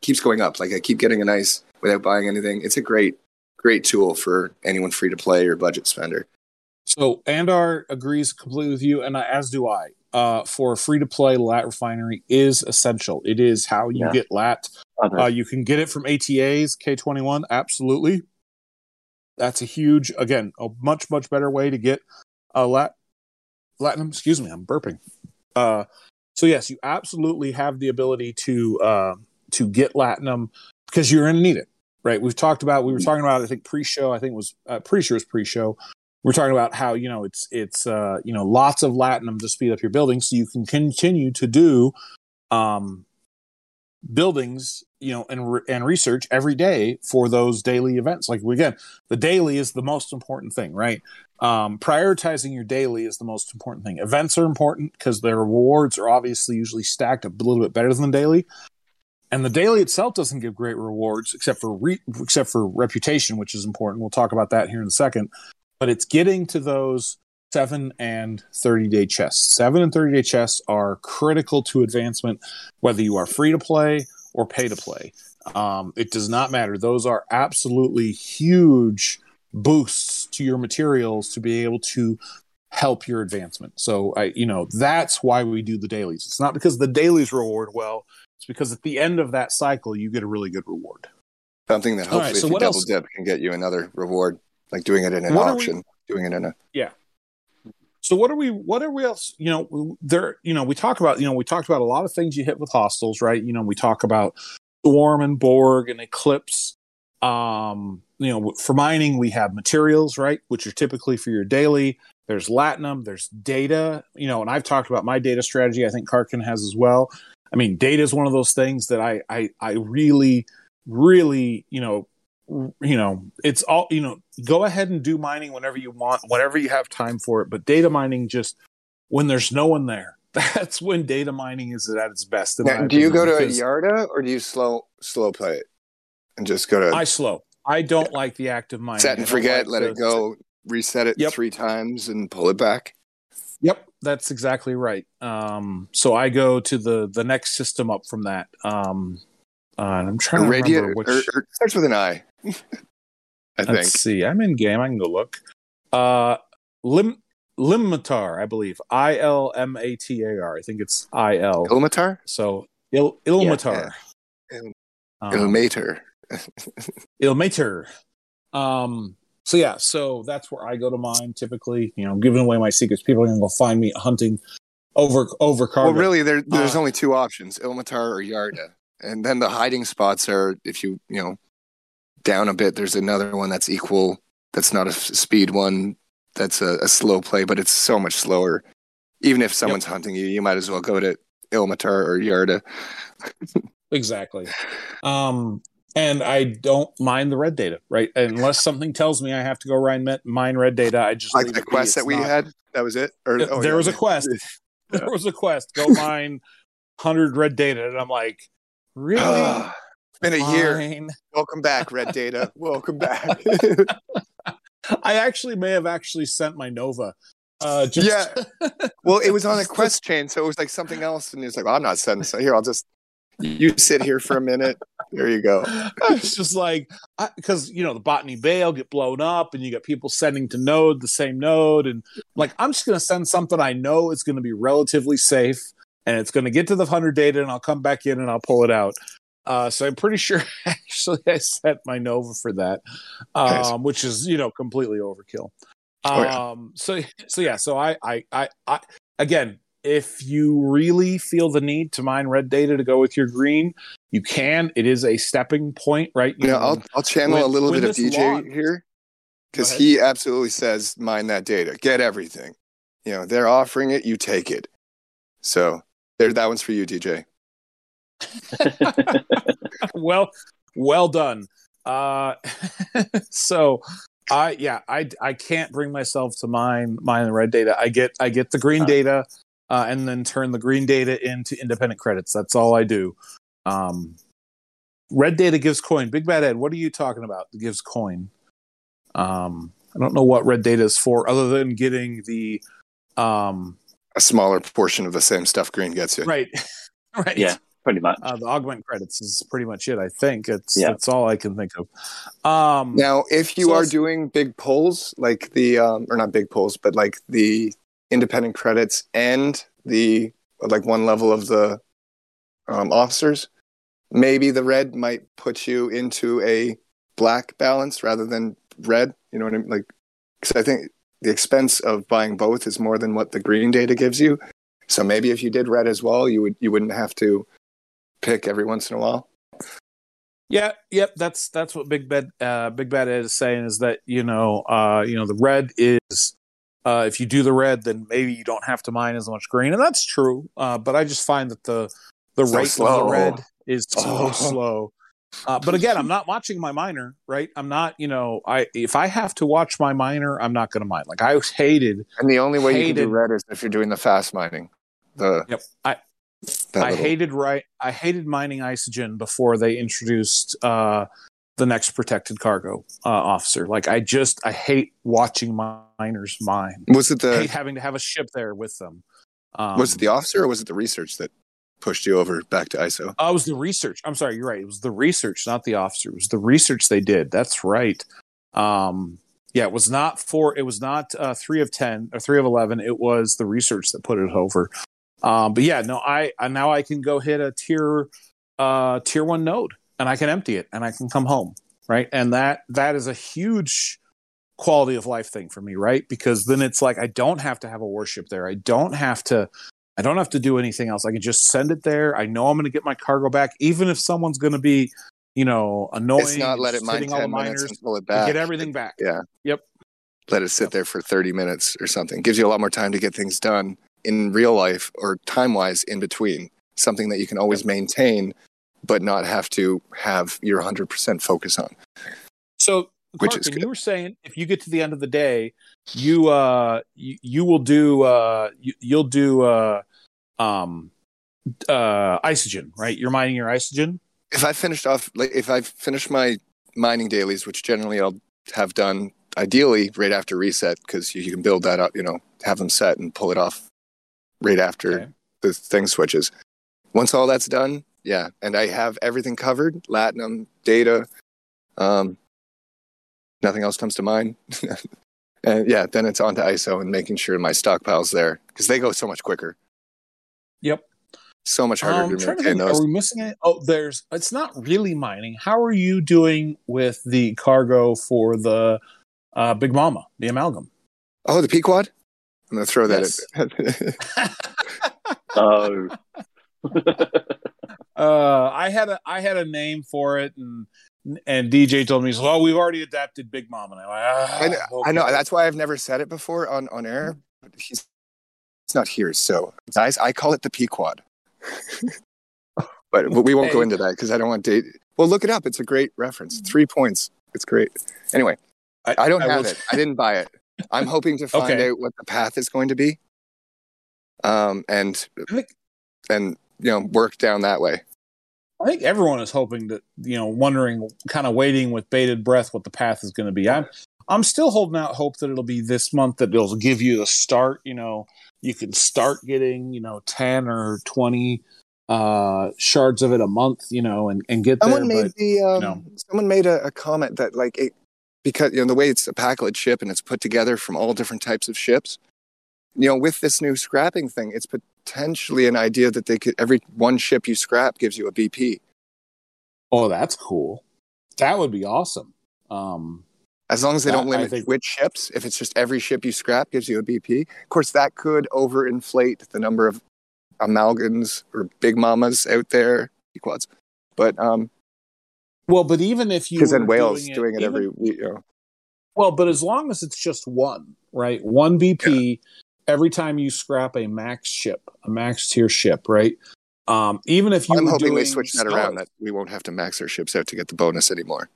keeps going up. Like I keep getting a nice without buying anything. It's a great great tool for anyone free to play or budget spender. So Andar agrees completely with you, and I- as do I. Uh, for a free to play lat refinery is essential. It is how you Yeah. get lat. Uh, you can get it from ATA's K21, absolutely. That's a huge, again, a much much better way to get a lat latinum. Excuse me, I'm burping. Uh, so yes, you absolutely have the ability to uh, to get latinum because you're going to need it, right? We've talked about we were talking about I think pre-show. I think it was uh, pretty sure it was pre-show. We're talking about how you know it's it's uh, you know lots of latinum to speed up your building, so you can continue to do um, buildings, you know, and re- and research every day for those daily events. Like again, the daily is the most important thing, right? Um, prioritizing your daily is the most important thing. Events are important because their rewards are obviously usually stacked a little bit better than daily. And the daily itself doesn't give great rewards except for re- except for reputation, which is important. We'll talk about that here in a second. But it's getting to those seven and 30 day chests. Seven and 30 day chests are critical to advancement, whether you are free to play or pay to play. Um, it does not matter. Those are absolutely huge boosts to your materials to be able to help your advancement. So I, you know, that's why we do the dailies. It's not because the dailies reward well. It's because at the end of that cycle, you get a really good reward. Something that All right, hopefully, so if you double else- dip, can get you another reward, like doing it in an What are we- auction, doing it in a. Yeah. So what are we? What are we else? You know, there. You know, we talk about. You know, we talked about a lot of things you hit with hostiles, right? You know, we talk about Swarm and Borg and Eclipse. Um, you know, for mining, we have materials, right, which are typically for your daily. There's Latinum, there's data. You know, and I've talked about my data strategy. I think Karkin has as well. I mean, data is one of those things that I, I, I really, really, you know, you know, it's all, you know, go ahead and do mining whenever you want, whenever you have time for it. But data mining just when there's no one there, [LAUGHS] that's when data mining is at its best. Now, do you go to a Yarda or do you slow slow play it and just go to I slow. I don't like the active mining. set and forget, like let it the- go, reset it Yep. three times, and pull it back? Yep, that's exactly right. Um, so I go to the the next system up from that. Um, uh, and I'm trying to remember which. or, or starts with an I. [LAUGHS] I. Let's see. I'm in game. I can go look. Uh, Lim Limmatar, I believe. I L M A T A R. I think it's I L. Ilmatar? So Il Ilmatar. Il- Um, Ilmater. [LAUGHS] Ilmater. Um. So yeah. So that's where I go to mine typically. You know, giving away my secrets. People are gonna go find me hunting over over cargo. Well, really, there, there's Uh, only two options: Ilmatar or Yarda. And then the hiding spots are, if you you know, down a bit, there's another one that's equal. That's not a speed one. That's a, a slow play, but it's so much slower. Even if someone's hunting you, you might as well go to Ilmatar or Yarda. [LAUGHS] Exactly. Um, and I don't mind the red data, right? Unless something tells me I have to go mine, mine red data, I just Like the quest that we not- had, that was it. Or oh, there yeah. was a quest. [LAUGHS] There was a quest. Go [LAUGHS] mine hundred red data, and I'm like, really? [SIGHS] it's been a year. Welcome back, Red Data. [LAUGHS] Welcome back. I actually may have actually sent my Nova. Uh, just, Yeah. [LAUGHS] well, it was on a quest chain, so it was like something else, and he was like, well, "I'm not sending so here. I'll just you sit here for a minute. There you go." It's just like, because you know the Botany Bay'll get blown up, and you got people sending to node the same node, and like I'm just gonna send something I know is gonna be relatively safe, and it's gonna get to the hundred data, and I'll come back in and I'll pull it out. Uh, so I'm pretty sure [LAUGHS] actually I set my Nova for that, um, Nice. which is you know completely overkill. Oh, yeah. Um, so so yeah, so I, I I I again, if you really feel the need to mine red data to go with your green, you can. It is a stepping point, right? You You know, I'll I'll channel a little bit of DJ launch- here because he absolutely says mine that data, get everything. You know, they're offering it, you take it. So there, that one's for you, DJ. [LAUGHS] well, well done. Uh, [LAUGHS] so I yeah I I can't bring myself to mine mine the red data. I get I get the green Uh. data uh, and then turn the green data into independent credits. That's all I do. Um, red data gives coin. Big Bad Ed, what are you talking about? That gives coin. Um, I don't know what red data is for, other than getting the um, A smaller portion of the same stuff green gets you. right, [LAUGHS] right. Yeah, pretty much. Uh, the augment credits is pretty much it. I think it's Yeah. that's all I can think of. Um, Now, if you So are doing big pulls, like the um, or not big pulls, but like the independent credits and the like one level of the um, officers, maybe the red might put you into a black balance rather than red. You know what I mean? Like, because I think the expense of buying both is more than what the green data gives you. So maybe if you did red as well, you would you wouldn't have to pick every once in a while. Yeah, yep. That's that's what Big Bad uh, Big Bad Ed is saying is that you know uh, you know the red is uh, if you do the red, then maybe you don't have to mine as much green, and that's true. Uh, but I just find that the the So rate of the red is [LAUGHS] so Oh. slow. Uh, but again, I'm not watching my miner, right? I'm not, you know, I if I have to watch my miner, I'm not going to mine. Like I hated, And the only way you can do red is if you're doing the fast mining. The Yep. I- I little- hated right, I hated mining isogen before they introduced uh, the next protected cargo uh, officer. Like I just, I hate watching miners mine. Was it I the hate having to have a ship there with them. Um, was it the officer or was it the research that pushed you over back to ISO? Oh, it was the research. I'm sorry, you're right. It was the research, not the officer. It was the research they did. That's right. Um, yeah, it was not for. It was not uh, three of ten or three of eleven. It was the research that put it over. Um, but yeah, no, I, I now I can go hit a tier uh, tier one node and I can empty it and I can come home, right? And that that is a huge quality of life thing for me, right? Because then it's like I don't have to have a warship there. I don't have to I don't have to do anything else. I can just send it there. I know I'm going to get my cargo back, even if someone's going to be, you know, annoying. It's not let it mine hitting all the ten minutes pull it back. get everything back. Yeah. Yep. Let it sit there for thirty minutes or something. Gives you a lot more time to get things done in real life or time wise in between. Something that you can always maintain, but not have to have your hundred percent focus on. So, Which is you were saying if you get to the end of the day, you uh you, you will do uh you, you'll do uh um uh isogen, right? You're mining your isogen. If I finished off, like if I finished my mining dailies, which generally I'll have done ideally right after reset, because you, you can build that up, you know, have them set and pull it off right after Okay. the thing switches. Once all that's done, yeah, and I have everything covered, Latinum, data, um, nothing else comes to mind. [LAUGHS] and yeah, then it's on to ISO and making sure my stockpile's there because they go so much quicker. Yep. So much harder Um, to maintain those. are we missing it? Oh, there's. It's not really mining. How are you doing with the cargo for the uh, Big Mama, the amalgam? Oh, the Pequod? I'm going to throw that Yes. in. [LAUGHS] Oh, [LAUGHS] uh, I had a I had a name for it, and and DJ told me, "Well, we've already adapted Big Mom," And I'm like, ah, I know, I know. That's why I've never said it before on, on air. But he's it's not here, so guys, I call it the Pequod. but [LAUGHS] but we won't go into that because I don't want to. Well, look it up. It's a great reference. Three points. It's great. Anyway, I don't I have will- it. I didn't buy it. I'm hoping to find Okay. out what the path is going to be, um, and think and you know work down that way. I think everyone is hoping that you know, wondering, kind of waiting with bated breath what the path is going to be. I'm I'm still holding out hope that it'll be this month that it'll give you the start. You know, you can start getting you know ten or twenty uh shards of it a month. You know, and and get there. Someone made but the um, know. someone made a, a comment that like it because you know the way it's a packlet ship and it's put together from all different types of ships. You know, with this new scrapping thing, it's potentially an idea that they could every one ship you scrap gives you a BP. oh, that's cool. That would be awesome. Um, As long as they don't That, limit think- which ships, if it's just every ship you scrap gives you a BP. Of course, that could overinflate the number of amalgams or big mamas out there, quads. But um, well, but even if you because in whales doing it, even- every week. You know. Well, but as long as it's just one, right? One BP every time you scrap a max ship, a max tier ship, right? Um, even if you I'm hoping they doing switch that around that we won't have to max our ships out to get the bonus anymore.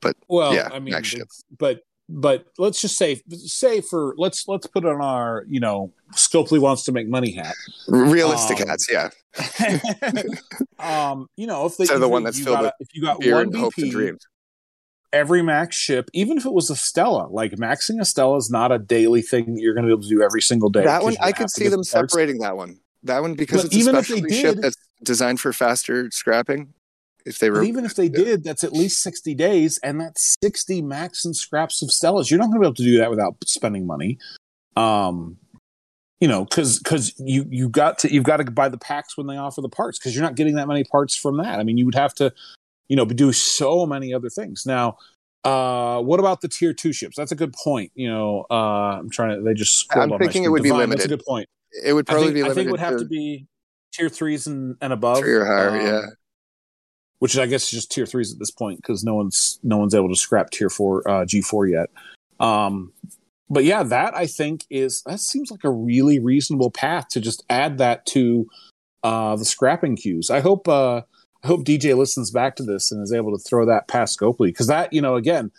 But well, Yeah, I mean, max ship. but but let's just say say for let's let's put on our you know Scopely wants to make money hat. Realistic Um, hats, yeah. [LAUGHS] um, you know, if they Instead of the one you that's filled got, with if you got Beer one and hopes and dreams. every max ship, even if it was a Stella, like maxing a Stella is not a daily thing that you're going to be able to do every single day. that one, I could see them parts. separating that one. That one because But it's a even if they specialty ship did- that's designed for faster scrapping. If they But were, even if they did, that's at least 60 days, and that's 60 max and scraps of Stellas. You're not going to be able to do that without spending money. Um, you know, because because you you got to you've got to buy the packs when they offer the parts because you're not getting that many parts from that. I mean, you would have to, you know, do so many other things. Now, uh, what about the tier two ships? That's a good point. You know, uh, I'm trying to. They just I'm thinking it would be limited. That's a good point. it would probably think, be I think it would have to to be tier threes and, and above. three or higher. Um, yeah, which I guess is just tier threes at this point because no one's no one's able to scrap tier four uh, G four yet. Um, but yeah, that I think is that seems like a really reasonable path to just add that to uh, the scrapping queues. I hope uh, I hope DJ listens back to this and is able to throw that past Scopely because that you know again,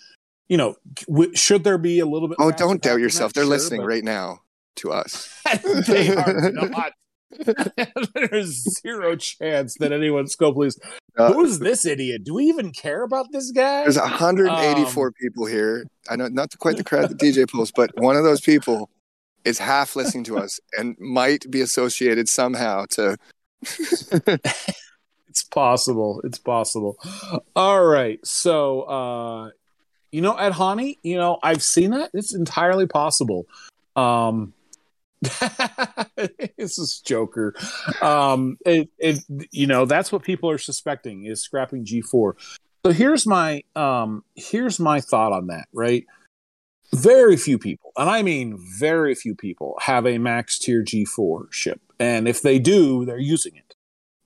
you know, w- should there be a little bit? Oh, don't doubt yourself. They're Sure, listening but- right now to us. [LAUGHS] they are not. [LAUGHS] [LAUGHS] There's zero chance that anyone Scopely's. Uh, Who's this idiot? Do we even care about this guy? There's 184 Um, people here. I know not quite the crowd that [LAUGHS] DJ pulls, but one of those people is half listening to us and might be associated somehow to. [LAUGHS] It's possible. It's possible. All right. So, uh, you know, at Hani, you know, I've seen that. It's entirely possible. Um, [LAUGHS] this is Joker. Um, it, it, you know, that's what people are suspecting is scrapping G4. So here's my, um, here's my thought on that, right? Very few people, and I mean very few people, have a max tier G4 ship. And if they do, they're using it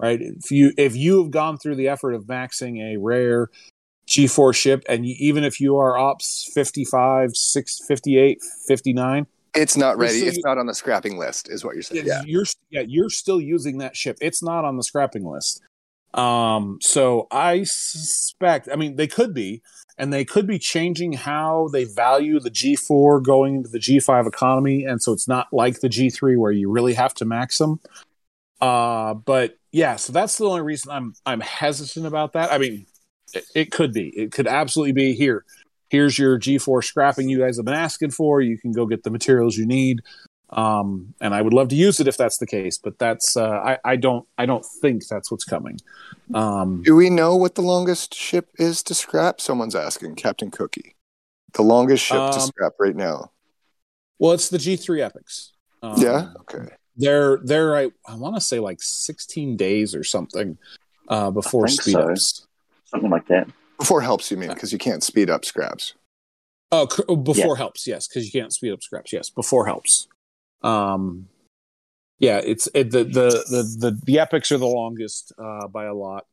right? If you if you have gone through the effort of maxing a rare G4 ship, and you, even if you are ops 55, 6, 58, 59, It's not ready. It's not on the scrapping list, is what you're saying. Yeah. you're yeah you're still using that ship. It's not on the scrapping list. Um, so I suspect. I mean, they could be, and they could be changing how they value the G4 going into the G5 economy, and so it's not like the G3 where you really have to max them. Uh, but yeah, so that's the only reason I'm I'm hesitant about that. I mean, it, it could be. It could absolutely be here. Here's your G4 scrapping you guys have been asking for. You can go get the materials you need. Um, and I would love to use it if that's the case, but that's uh, I, I don't I don't think that's what's coming. Um, Do we know what the longest ship is to scrap? Someone's asking. Captain Cookie. The longest ship to Um, scrap right now. well, it's the G3 Epics. Um, yeah. Okay. they're they're I, I want to say like 16 days or something uh, before think speed so. ups. something like that. Before helps you mean because you can't speed up scraps. Oh, oh, before helps, yes, because you can't speed up scraps. Yes, before helps. Um, yeah, it's it, the, the the the the epics are the longest uh, by a lot.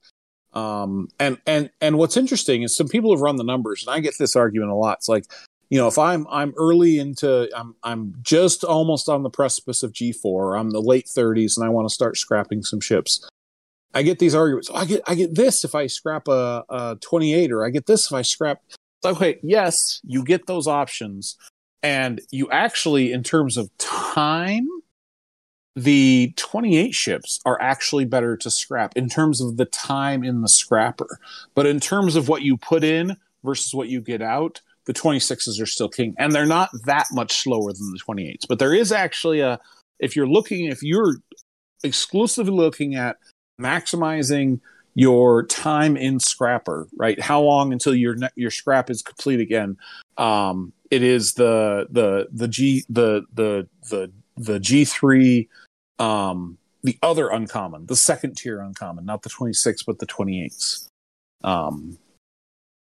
Um, and and and what's interesting is some people have run the numbers, and I get this argument a lot. It's like, you know, if I'm I'm early into I'm I'm just almost on the precipice of G4, I'm the late 30s, and I want to start scrapping some ships. I get these arguments. "Oh, I get I get this if I scrap a, a 28, or I get this if I scrap okay, yes, you get those options. And you actually, in terms of time, the 28 ships are actually better to scrap in terms of the time in the scrapper. But in terms of what you put in versus what you get out, the 26s are still king. And they're not that much slower than the 28s. But there is actually a, if you're looking, if you're exclusively looking at maximizing your time in scrapper, right? How long until your your scrap is complete again? Um, it is the the the G the the the the G three, um, the other uncommon, the second tier uncommon, not the twenty six, but the twenty eights. Um,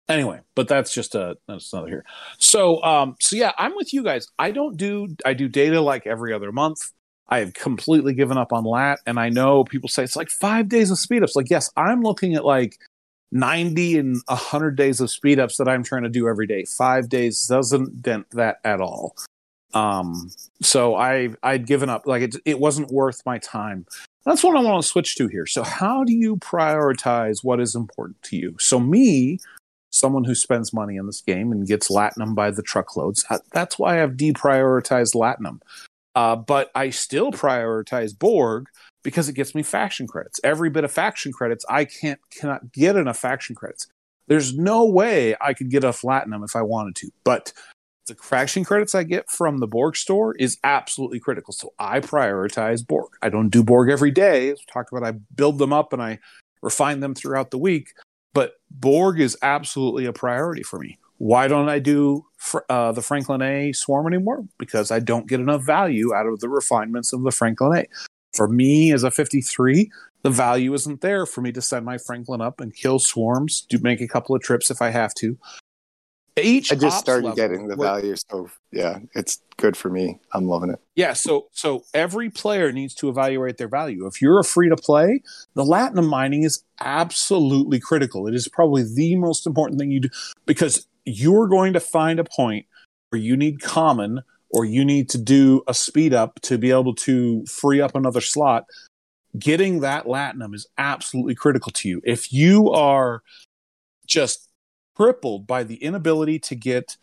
anyway, but that's just a that's another here. So um, so yeah, I'm with you guys. I don't do I do data like every other month. I have completely given up on lat, and I know people say it's like five days of speed ups. Like, yes, I'm looking at like 90 and 100 days of speed ups that I'm trying to do every day. Five days doesn't dent that at all. Um, so I I'd given up. Like it, it wasn't worth my time. That's what I want to switch to here. So, how do you prioritize what is important to you? So, me, someone who spends money in this game and gets Latinum by the truckloads, uh, that's why I've deprioritized Latinum. Uh, but I still prioritize Borg because it gets me faction credits. Every bit of faction credits, I can't cannot get enough faction credits. There's no way I could get enough Latinum if I wanted to, but the faction credits I get from the Borg store is absolutely critical. So I prioritize Borg. I don't do Borg every day. As we talked about, I build them up and I refine them throughout the week. But Borg is absolutely a priority for me. Why don't I do uh, the Franklin A swarm anymore? Because I don't get enough value out of the refinements of the Franklin A. For me as a 53, the value isn't there for me to send my Franklin up and kill swarms, do make a couple of trips if I have to each I just started getting the value, so yeah, it's good for me. I'm loving it. Yeah, so so every player needs to evaluate their value. If you're a free to play, the Latinum mining is absolutely critical. It is probably the most important thing you do because you're going to find a point where you need common or you need to do a speed up to be able to free up another slot. Getting that Latinum is absolutely critical to you. If you are just crippled by the inability to get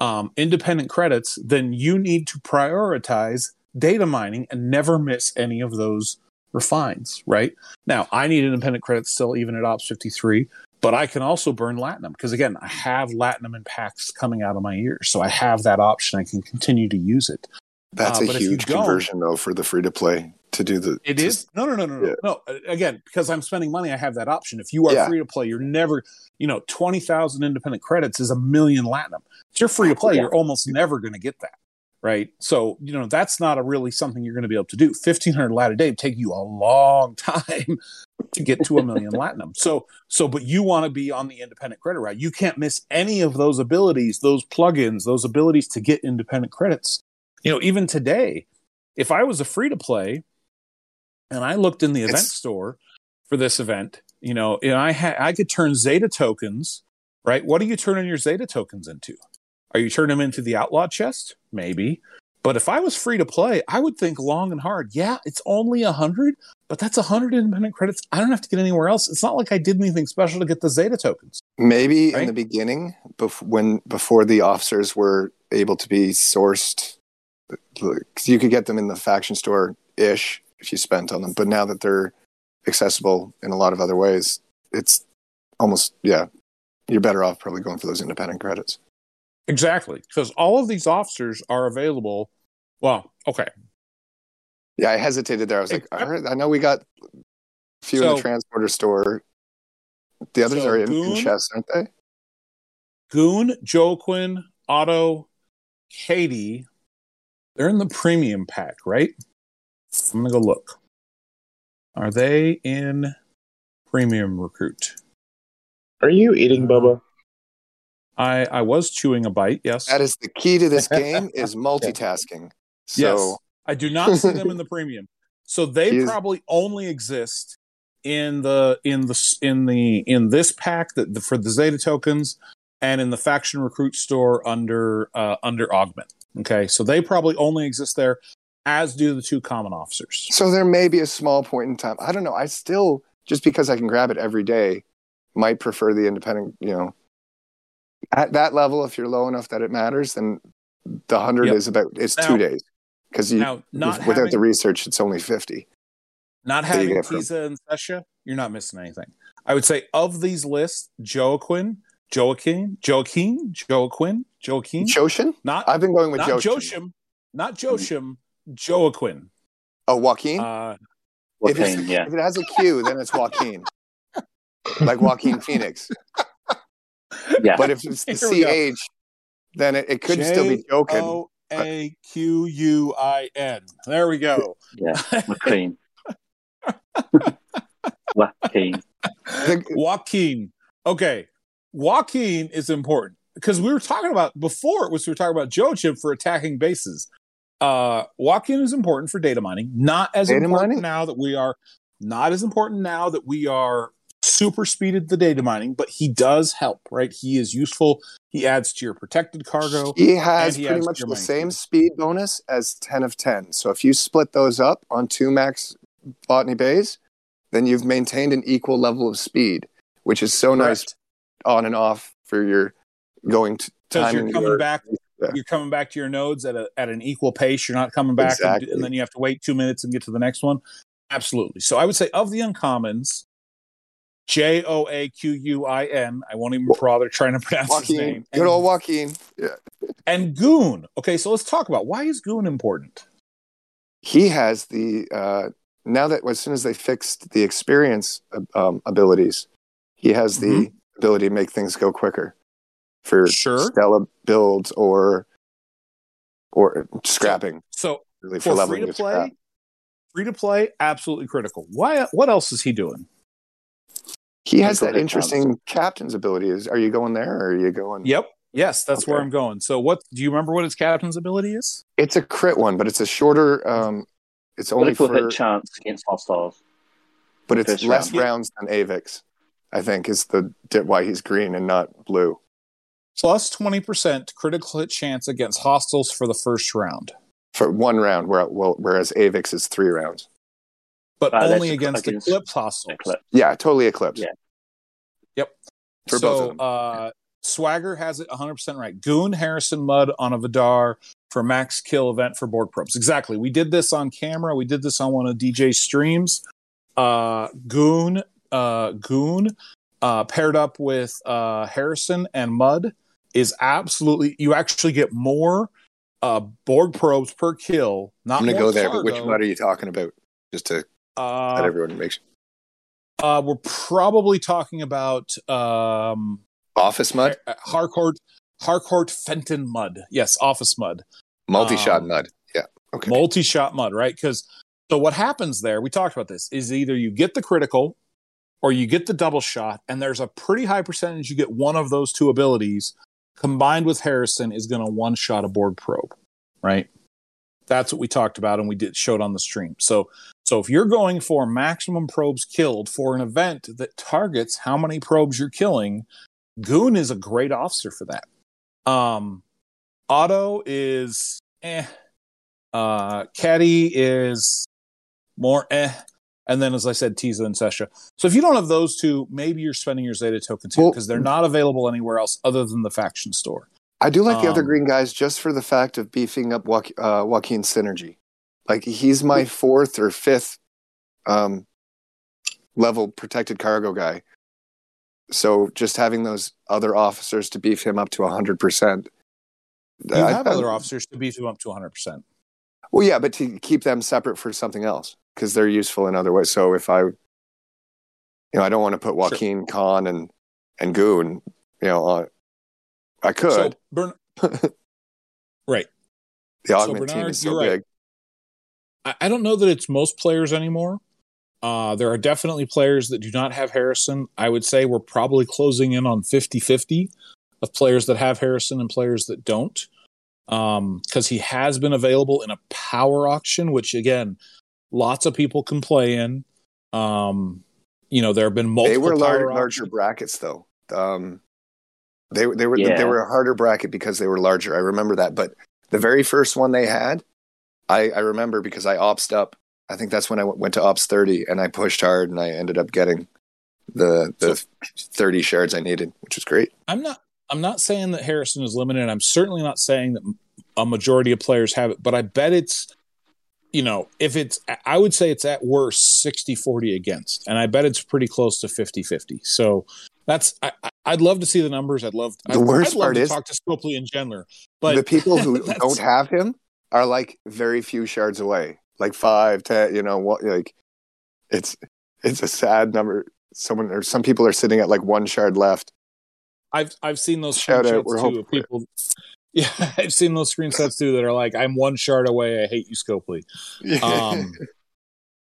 um, independent credits, then you need to prioritize data mining and never miss any of those refines, right? Now, I need independent credits still, even at Ops 53, but I can also burn Latinum because, again, I have Latinum and packs coming out of my ears. So I have that option. I can continue to use it. That's uh, a huge conversion, though, for the free to play to do the. It is no, no, no, no, yeah. no. No, again, because I'm spending money, I have that option. If you are yeah. free to play, you're never, you know, twenty thousand independent credits is a million Latinum. If you're free to play, yeah. you're almost never going to get that, right? So you know that's not a really something you're going to be able to do. Fifteen hundred lat a day take you a long [LAUGHS] time to get to a million Latinum. So so, but you want to be on the independent credit route. You can't miss any of those abilities, those plugins, those abilities to get independent credits. You know, even today, if I was a free to play and I looked in the event it's... store for this event. You know, and I had I could turn Zeta tokens. Right? What are you turning your Zeta tokens into? Are you turning them into the outlaw chest? Maybe. But if I was free to play, I would think long and hard. Yeah, it's only a hundred, but that's a hundred independent credits. I don't have to get anywhere else. It's not like I did anything special to get the Zeta tokens. Maybe right? in the beginning, bef- when before the officers were able to be sourced, you could get them in the faction store ish if you spent on them. But now that they're accessible in a lot of other ways, it's almost yeah, you're better off probably going for those independent credits. Exactly, because all of these officers are available. Well, okay. Yeah, I hesitated there. I was like, I, heard, I know we got a few so, in the transporter store. The others so are in, Goon, in chess, aren't they? Goon, Joaquin, Otto, Katie, they're in the premium pack, right? I'm gonna go look. Are they in Premium Recruit? Are you eating, Bubba? I I was chewing a bite. Yes, that is the key to this game [LAUGHS] is multitasking. So yes, I do not see them in the [LAUGHS] premium. So they probably only exist in the in the in the in this pack that the, for the Zeta tokens and in the faction recruit store under uh, under augment. Okay, so they probably only exist there as do the two common officers. So there may be a small point in time. I don't know. I still just because I can grab it every day might prefer the independent, you know. At that level, if you're low enough that it matters, then the hundred yep. is about it's now, two days because you now, not without having, the research, it's only fifty. Not having Tisa and Sesha, you're not missing anything. I would say of these lists, Joaquin, Joaquin, Joaquin, Joaquin, Joaquin, Joshin. Not I've been going with not Joshim. Joshim, not Joshim, Joaquin. Oh, Joaquin. Uh, Joaquin, [LAUGHS] if, yeah. If it has a Q, then it's Joaquin, like Joaquin Phoenix. Yeah. But if it's the [LAUGHS] CH, then it, it could J- still be Joaquin. O A Q U I N. There we go. Yeah, [LAUGHS] Joaquin. Joaquin. Joaquin. Okay. Joaquin is important because we were talking about before it was we were talking about Joachim for attacking bases. Uh, Joaquin is important for data mining, not as data important mining? now that we are not as important now that we are super speeded the data mining, but he does help, right? He is useful. He adds to your protected cargo. He has he pretty much the same speed bonus as 10 of 10. So if you split those up on two max Botany Bays, then you've maintained an equal level of speed, which is so nice on and off for your going to because you're coming your- back Yeah. you're coming back to your nodes at a at an equal pace you're not coming back and- and, then you have to wait two minutes and get to the next one absolutely so i would say of the uncommons j-o-a-q-u-i-n i won't even bother trying to [LAUGHS] pronounce his Joaquin, name good old Joaquin. Yeah. and goon okay so let's talk about why is goon important He has the uh, now that as soon as they fixed the experience um, abilities, he has the ability to make things go quicker for Sure. Stella builds or or scrapping. so really for free to your scrap. play free to play absolutely critical why what else is he doing He has that ahead, interesting captain's ability. Is are you going there or are you going? yep yes that's where i'm going so what do you remember what his captain's ability is It's a crit one, but it's a shorter. Um, it's only Critical for, hit chance against hostiles. but it's less round. rounds than Avix. I think is the why he's green and not blue. plus 20% critical hit chance against hostiles for the first round for one round, whereas Avix is three rounds. But Uh, only against, against- eclipse hostiles Eclipse. Yeah, totally eclipse. Yeah. For so both of them. uh swagger has it 100% right goon harrison Mudd on a Vi'Dar for max kill event for borg probes exactly we did this on camera we did this on one of dj's streams uh goon uh goon uh paired up with uh harrison and Mudd is absolutely you actually get more uh borg probes per kill not I'm gonna go there, but which Mudd are you talking about? Just to uh, everyone makes. uh we're probably talking about um Office Mudd, Uh, Harcourt, Harcourt Fenton Mudd. Yes, office Mudd. multi-shot um, Mudd. Yeah. Okay. Multi shot Mudd, right? Because so what happens there, we talked about this, is either you get the critical or you get the double shot, and there's a pretty high percentage you get one of those two abilities combined with Harrison is going to one shot a Borg probe, right? That's what we talked about and we did showed on the stream. So so if you're going for maximum probes killed for an event that targets how many probes you're killing, Goon is a great officer for that. Um, Otto is eh. Uh, Caddy is more eh. And then, as I said, Tiza and Sesha. So if you don't have those two, maybe you're spending your Zeta tokens here Well- because they're not available anywhere else other than the faction store. I do like the other um, green guys just for the fact of beefing up Joaqu- uh, Joaquin's synergy. Like he's my fourth or fifth um, level protected cargo guy. So just having those other officers to beef him up to hundred percent. You have other officers to beef him up to 100%. Well, yeah, but to keep them separate for something else because they're useful in other ways. So if I, you know, I don't want to put Joaquin Khan and and Goon, you know, on. I could. So, Bern- [LAUGHS] right. the augment team Bernard, is so you're right. Big. I, I don't know that it's most players anymore. Uh, there are definitely players that do not have Harrison. I would say we're probably closing in on 50 50 of players that have Harrison and players that don't. Because he has been available in a power auction, which again, lots of people can play in. Um, you know, there have been multiple They were power lar- larger brackets, though. Um, they they were Yeah. they were a harder bracket because they were larger. I remember that. But the very first one they had, I, I remember because I opsed up. I think that's when I went, went to ops thirty, and I pushed hard, and I ended up getting the the thirty shards I needed, which was great. I'm not. I'm not saying that Harrison is limited. I'm certainly not saying that a majority of players have it, but I bet it's, you know, if it's, I would say it's at worst 60 40 against, and I bet it's pretty close to 50 50. So that's, I, I'd love to see the numbers. I'd love, The I'd, worst I'd love part to is- talk to Scopely and Gendler, but the people who [LAUGHS] don't have him are like very few shards away, like five, ten. You know what? Like it's it's a sad number. Someone or some people are sitting at like one shard left. I've, I've seen those Shout out, we're too of people. [LAUGHS] Yeah, I've seen those screenshots too that are like, I'm one shard away. I hate you, Scopely. [LAUGHS] Um,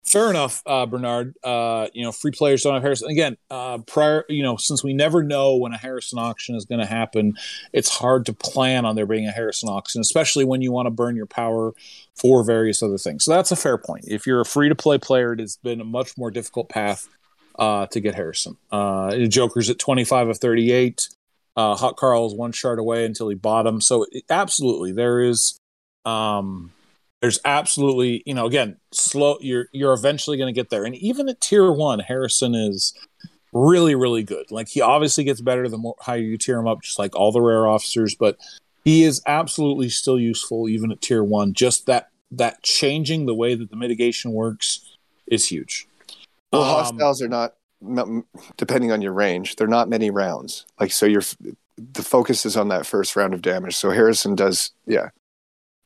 fair enough, uh, Bernard. Uh, you know, free players don't have Harrison. Again, uh, prior, you know, since we never know when a Harrison auction is going to happen, it's hard to plan on there being a Harrison auction, especially when you want to burn your power for various other things. So that's a fair point. If you're a free to play player, it has been a much more difficult path uh, to get Harrison. Uh, Joker's at 25 of 38. Uh, Hot Carl is one shard away until he bought him. So it, absolutely, there is. Um, there's absolutely you know again slow you're you're eventually going to get there and even at tier one harrison is really really good like he obviously gets better the more higher you tier him up just like all the rare officers but he is absolutely still useful even at tier one just that that changing the way that the mitigation works is huge Well, Um, hostiles are not, depending on your range, they're not many rounds. Like, so you're, the focus is on that first round of damage. So Harrison does, yeah.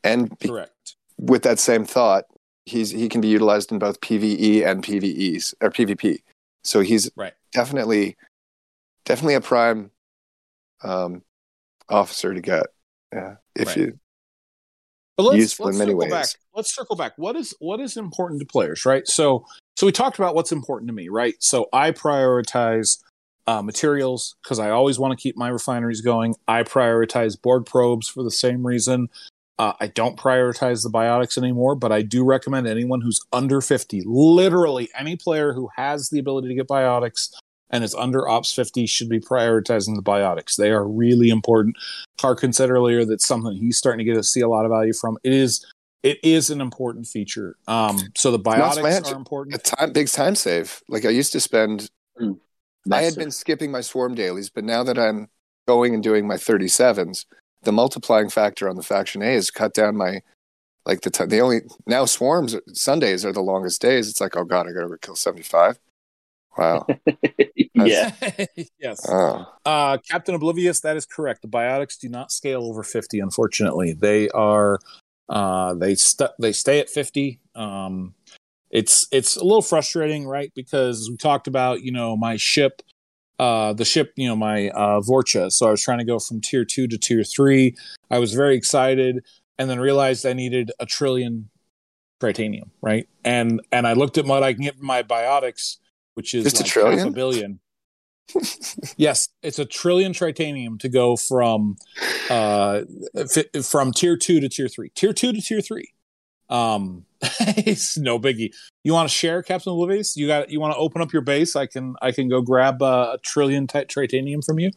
And be- correct with that same thought, he's he can be utilized in both PVE and PVEs or PvP. So he's Right. definitely, definitely a prime um, officer to get. Yeah, if Right. you But let's, useful let's in many circle ways. back. Let's circle back. What is what is important to players, right? So so we talked about what's important to me, right? So I prioritize uh, materials because I always want to keep my refineries going. I prioritize Borg probes for the same reason. Uh, I don't prioritize the biotics anymore, but I do recommend anyone who's under 50, literally any player who has the ability to get biotics and is under Ops 50 should be prioritizing the biotics. They are really important. Harkin said earlier that's something he's starting to get to see a lot of value from. It is it is an important feature. Um, so the biotics bad. are a important. time big time save. Like I used to spend I had Massive. been skipping my swarm dailies, but now that I'm going and doing my 37s, the multiplying factor on the faction A has cut down my like the time. They only now swarms Sundays are the longest days. It's like, oh god, I got to kill 75. Wow. [LAUGHS] yeah. [LAUGHS] yes. Oh. Uh, Captain Oblivious, that is correct. The biotics do not scale over 50, unfortunately. They are uh, they st- they stay at 50. Um, it's it's a little frustrating, right? Because we talked about, you know, my ship uh the ship, you know, my uh Vorcha. So I was trying to go from tier 2 to tier 3. I was very excited and then realized I needed a trillion titanium, right? And and I looked at what I can get from my biotics, which is Just a trillion? half a billion. [LAUGHS] yes, it's a trillion titanium to go from uh fi- from tier 2 to tier 3. Tier 2 to tier 3. Um it's no biggie. You want to share Captain Oblivious? You got you want to open up your base? I can I can go grab uh, a trillion ti- titanium from you.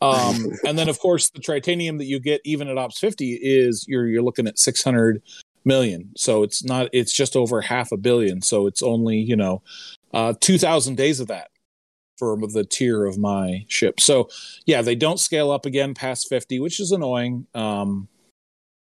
Um [LAUGHS] and then of course the titanium that you get even at ops 50 is you're you're looking at 600 million. So it's not it's just over half a billion. So it's only, you know, uh 2000 days of that for the tier of my ship. So yeah, they don't scale up again past 50, which is annoying. Um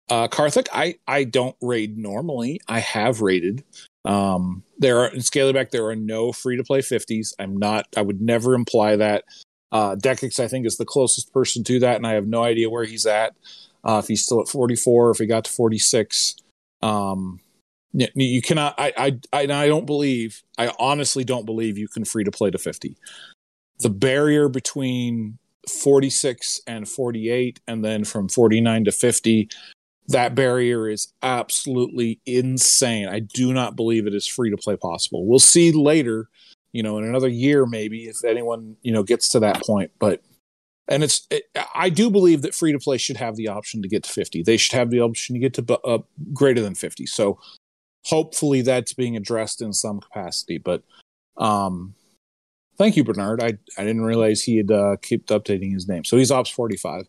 uh Karthik, I I don't raid normally. I have raided. Um there are in scaling back there are no free to play 50s. I'm not I would never imply that. Uh Dekix I think is the closest person to that and I have no idea where he's at. Uh if he's still at 44 if he got to 46. Um you, cannot I I I don't believe I honestly don't believe you can free to play to 50. The barrier between 46 and 48 and then from 49 to 50 that barrier is absolutely insane. I do not believe it is free to play possible. We'll see later, you know, in another year maybe if anyone, you know, gets to that point, but and it's it, I do believe that free to play should have the option to get to 50. They should have the option to get to uh, greater than 50. So hopefully that's being addressed in some capacity, but um thank you Bernard. I I didn't realize he had uh kept updating his name. So he's ops 45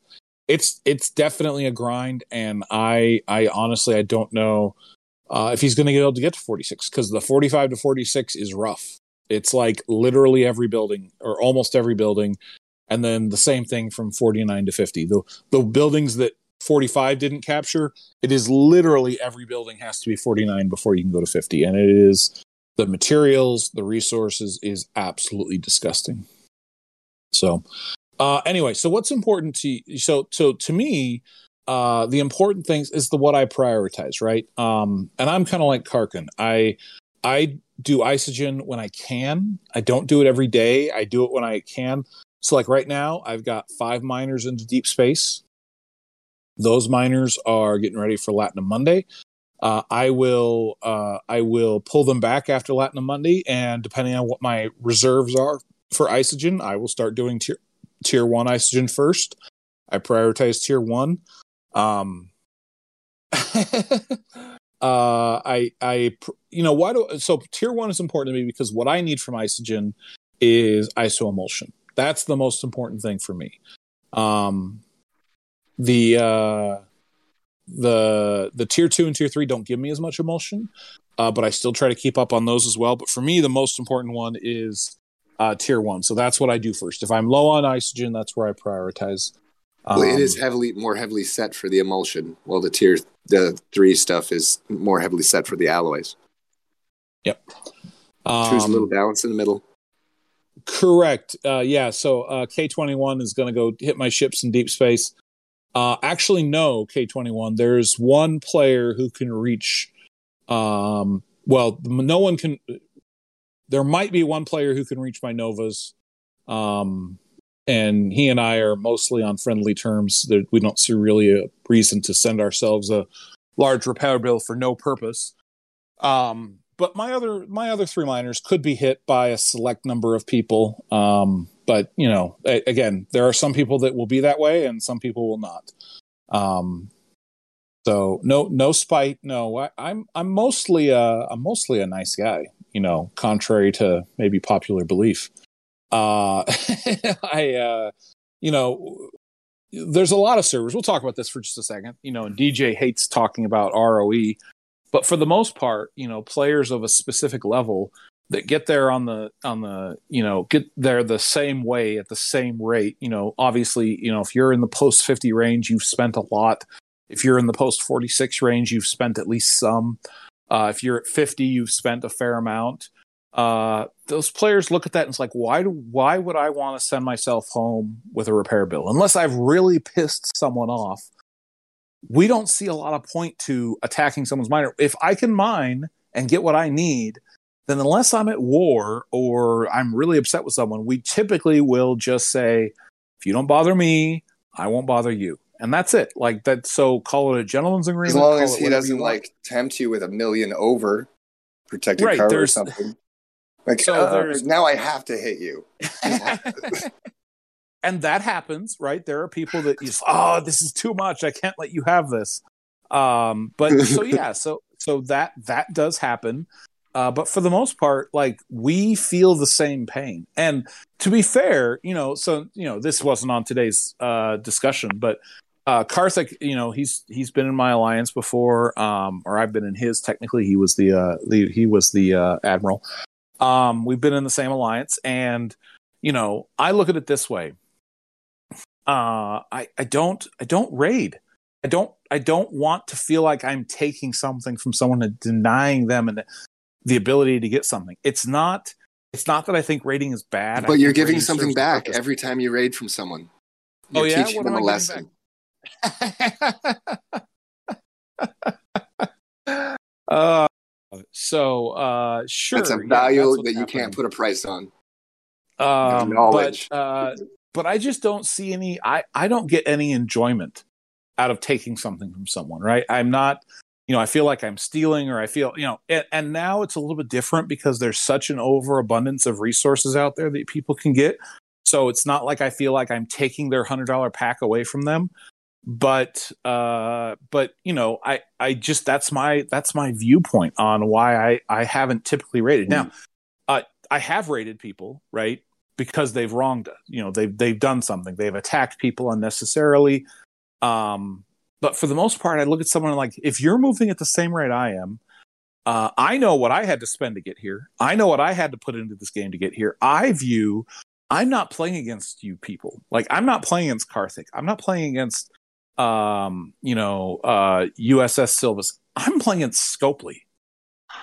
it's it's definitely a grind. And i i honestly i don't know uh, if he's going to get able to get to 46 because the 45 to 46 is rough. It's like literally every building or almost every building. And then the same thing from 49 to 50 the the buildings that 45 didn't capture it is literally every building has to be 49 before you can go to 50 and it is the materials the resources is absolutely disgusting. So uh, anyway, so what's important to so so to me, uh, the important things is the what I prioritize, right? Um, and I'm kind of like Karkin. I I do isogen when I can. I don't do it every day. I do it when I can. So like right now, I've got five miners into deep space. Those miners are getting ready for Latinum Monday. Uh, I will uh, I will pull them back after Latinum Monday, and depending on what my reserves are for isogen, I will start doing tier tier one isogen first. I prioritize tier one. Um, [LAUGHS] uh, I, I, you know, why do so tier one is important to me because what I need from isogen is iso emulsion. That's the most important thing for me. Um, the uh, the the tier two and tier three don't give me as much emulsion, uh, but I still try to keep up on those as well. But for me, the most important one is uh, tier one. So that's what I do first. If I'm low on isogen, that's where I prioritize. Well, it Um, heavily more heavily set for the emulsion, while the tier the three stuff is more heavily set for the alloys. Yep. Um, Choose a um, little balance in the middle. Correct. Uh, yeah. So uh, K twenty one is going to go hit my ships in deep space. Uh, actually, no. K twenty one. There's one player who can reach. Um, well, no one can. There might be one player who can reach my novas, um, and he and I are mostly on friendly terms. That we don't see really a reason to send ourselves a large repair bill for no purpose. Um, but my other my other three miners could be hit by a select number of people. Um, but you know, a- again, there are some people that will be that way, and some people will not. Um, so no no spite. No, I, I'm I'm mostly a I'm mostly a nice guy. You know, contrary to maybe popular belief. Uh, [LAUGHS] I uh, you know. There's a lot of servers. We'll talk about this for just a second. You know, DJ hates talking about ROE but for the most part you know players of a specific level that get there on the on the you know get there the same way at the same rate you know obviously you know if you're in the post 50 range you've spent a lot if you're in the post 46 range you've spent at least some uh, if you're at 50 you've spent a fair amount uh, those players look at that and it's like why do why would i want to send myself home with a repair bill unless i've really pissed someone off we don't see a lot of point to attacking someone's miner. If I can mine and get what I need, then unless I'm at war or I'm really upset with someone, we typically will just say, if you don't bother me, I won't bother you. And that's it. Like that. So call it a gentleman's agreement. As long as he doesn't like tempt you with a million over protected Right, cover or something. Like So uh, now I have to hit you. [LAUGHS] [LAUGHS] and that happens, right? There are people that you just, oh, this is too much. I can't let you have this. Um, but [LAUGHS] so yeah, so so that that does happen. Uh, but for the most part, like we feel the same pain. And to be fair, you know, so you know, this wasn't on today's uh, discussion, but uh, Karthik, you know, he's he's been in my alliance before, um, or I've been in his. Technically, he was the uh, the he was the uh, admiral. Um, we've been in the same alliance, and you know, I look at it this way. Uh, I I don't I don't raid. I don't I don't want to feel like I'm taking something from someone and denying them and the ability to get something. It's not it's not that I think raiding is bad. I But you're giving something back purpose. every time you raid from someone. Oh, You're yeah? teaching What them a I lesson. [LAUGHS] uh, so uh, sure, That's a value that's that you can't put a price on. um, knowledge. But, uh, but I just don't see any. I I don't get any enjoyment out of taking something from someone. Right? I'm not. You know, I feel like I'm stealing, or I feel you know. And, and now it's a little bit different because there's such an overabundance of resources out there that people can get. So it's not like I feel like I'm taking their hundred dollar pack away from them. But uh, but you know, I I just that's my that's my viewpoint on why I I haven't typically rated. Now, uh, I have rated people right because they've wronged us. You know, they've they've done something. They've attacked people unnecessarily. Um, but for the most part, I look at someone like if you're moving at the same rate I am, uh, I know what I had to spend to get here. I know what I had to put into this game to get here. I view I'm not playing against you people. Like I'm not playing against Karthik. I'm not playing against um, you know, uh USS Silvus. I'm playing against Scopely.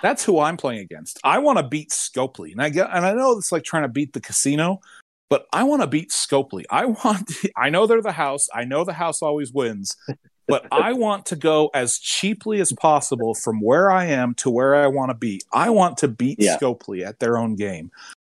That's who I'm playing against. I want to beat Scopely. And I get and I know it's like trying to beat the casino, but I want to beat Scopely. I want [LAUGHS] I know they're the house. I know the house always wins. But [LAUGHS] I want to go as cheaply as possible from where I am to where I want to be. I want to beat Yeah. Scopely at their own game.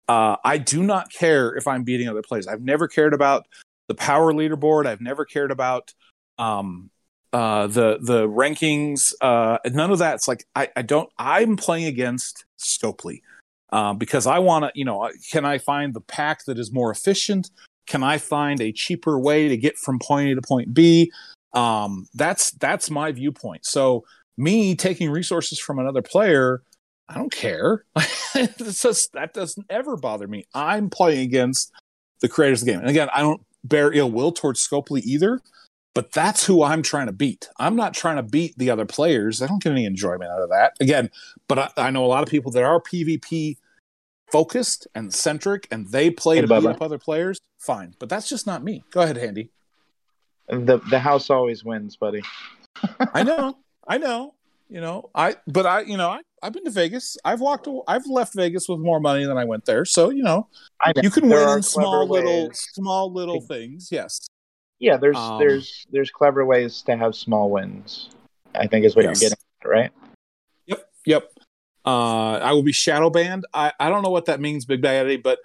Uh, I do not care if I'm beating other players. I've never cared about the power leaderboard. I've never cared about um, uh, the the rankings. Uh, none of that. It's like I, I don't. I'm playing against Scopely uh, because I want to. You know, can I find the pack that is more efficient? Can I find a cheaper way to get from point A to point B? Um, that's that's my viewpoint. So me taking resources from another player, I don't care. [LAUGHS] just, that doesn't ever bother me. I'm playing against the creators of the game, and again, I don't bear ill will towards Scopely either. But that's who I'm trying to beat. I'm not trying to beat the other players. I don't get any enjoyment out of that. Again, but I, I know a lot of people that are PvP focused and centric and they play Hey, to beat up other players. Fine, but that's just not me. Go ahead, Handy. The the house always wins, buddy. [LAUGHS] I know, I know. You know, I but I, you know, I, I've been to Vegas. I've walked. I've left Vegas with more money than I went there. So you know, I know. you can There win in small clever little, small little things. Yes. Yeah, there's Um, there's there's clever ways to have small wins. I think is what Yes. you're getting at, right? Yep. Yep. Uh, I will be shadow banned. I, I don't know what that means, Big Daddy, but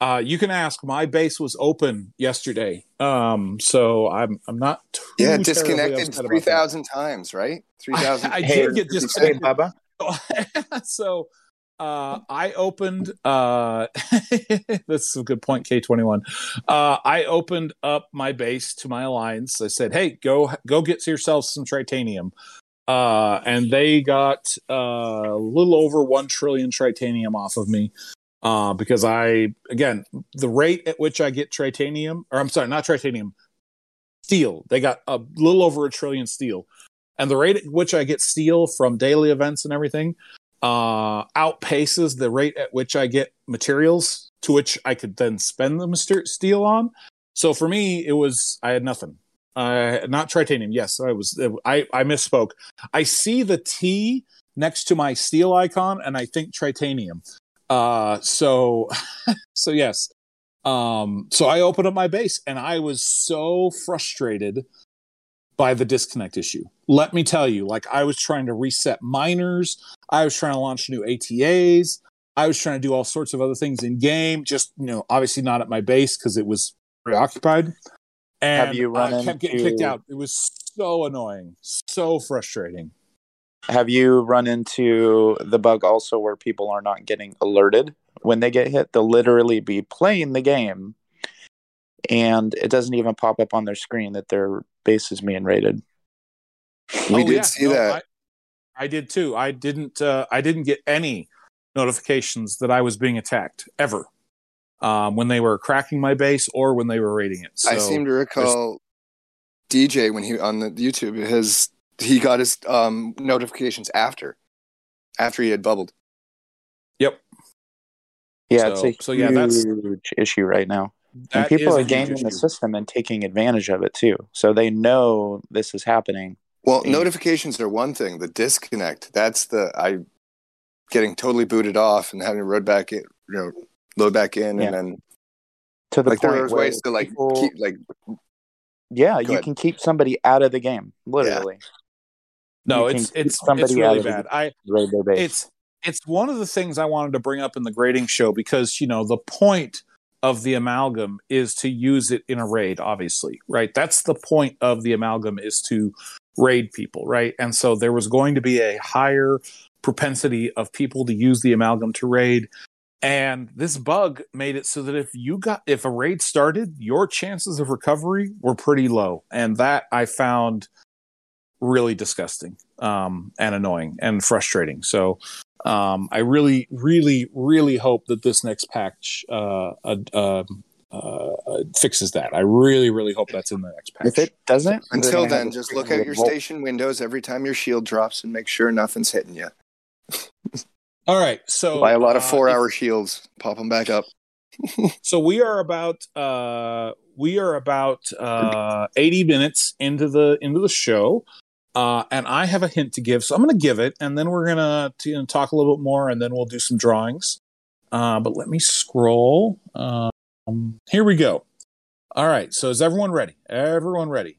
uh, you can ask. My base was open yesterday, um, so I'm I'm not too Yeah, disconnected upset about three that. thousand times, right? [LAUGHS] Three thousand. I Hey, did get Hey, disconnected. Bubba. [LAUGHS] so uh, I opened. Uh, [LAUGHS] this is a good point, K twenty one. Uh, I opened up my base to my alliance. I said, "Hey, go go get yourselves some tritanium," uh, and they got uh, a little over one trillion tritanium off of me. Uh, because I again the rate at which I get tritanium, or I'm sorry, not tritanium, steel. They got a little over a trillion steel and the rate at which I get steel from daily events and everything uh, outpaces the rate at which I get materials to which I could then spend the steel on. So for me, it was I had nothing. Uh, not titanium. Yes, I was. I I misspoke. I see the T next to my steel icon, and I think titanium. Uh, so [LAUGHS] so yes. Um, so I opened up my base, and I was so frustrated by the disconnect issue. Let me tell you, like I was trying to reset miners, I was trying to launch new ATAs, I was trying to do all sorts of other things in game, just you know, obviously not at my base because it was preoccupied. And Have you run I kept getting into- kicked out. It was so annoying, so frustrating. Have you run into the bug also where people are not getting alerted when they get hit? They'll literally be playing the game and it doesn't even pop up on their screen that their base is being raided. We Oh, did yeah, see no, that. I, I did too. I didn't. Uh, I didn't get any notifications that I was being attacked ever um, when they were cracking my base or when they were raiding it. So, I seem to recall DJ when he on the YouTube his he got his um, notifications after after he had bubbled. Yep. Yeah, So- it's a so yeah, that's- huge issue right now. And that people are a huge gaming the system and taking advantage of it too. So they know this is happening. Well, Yeah. notifications are one thing. The disconnect that's the I getting totally booted off and having to load back in, you know, load back in, Yeah. and then To the like point there are ways to like people- keep like yeah, Go you ahead. can keep somebody out of the game, literally. No, you it's it's somebody it's out really of the bad. I Raid their base. it's it's one of the things I wanted to bring up in the grading show because you know the point of the amalgam is to use it in a raid, obviously, right? That's the point of the amalgam is to raid people, right? And so there was going to be a higher propensity of people to use the amalgam to raid. And this bug made it so that if you got if a raid started, your chances of recovery were pretty low. And that I found really disgusting um, and annoying and frustrating. So um, I really, really, really hope that this next patch uh, uh, um, uh, uh, fixes that. I really, really hope that's in the next patch. if it doesn't, until gonna then, just look at your revolt. station windows every time your shield drops and make sure nothing's hitting you. All right, so Buy a lot of uh, four if- hour shields, pop them back up. [LAUGHS] So we are about uh, we are about uh, eighty minutes into the into the show, uh, and I have a hint to give. So I'm going to give it, and then we're going to you know, talk a little bit more, and then we'll do some drawings. Uh, but let me scroll. Um, here we go. All right. So is everyone ready? Everyone ready?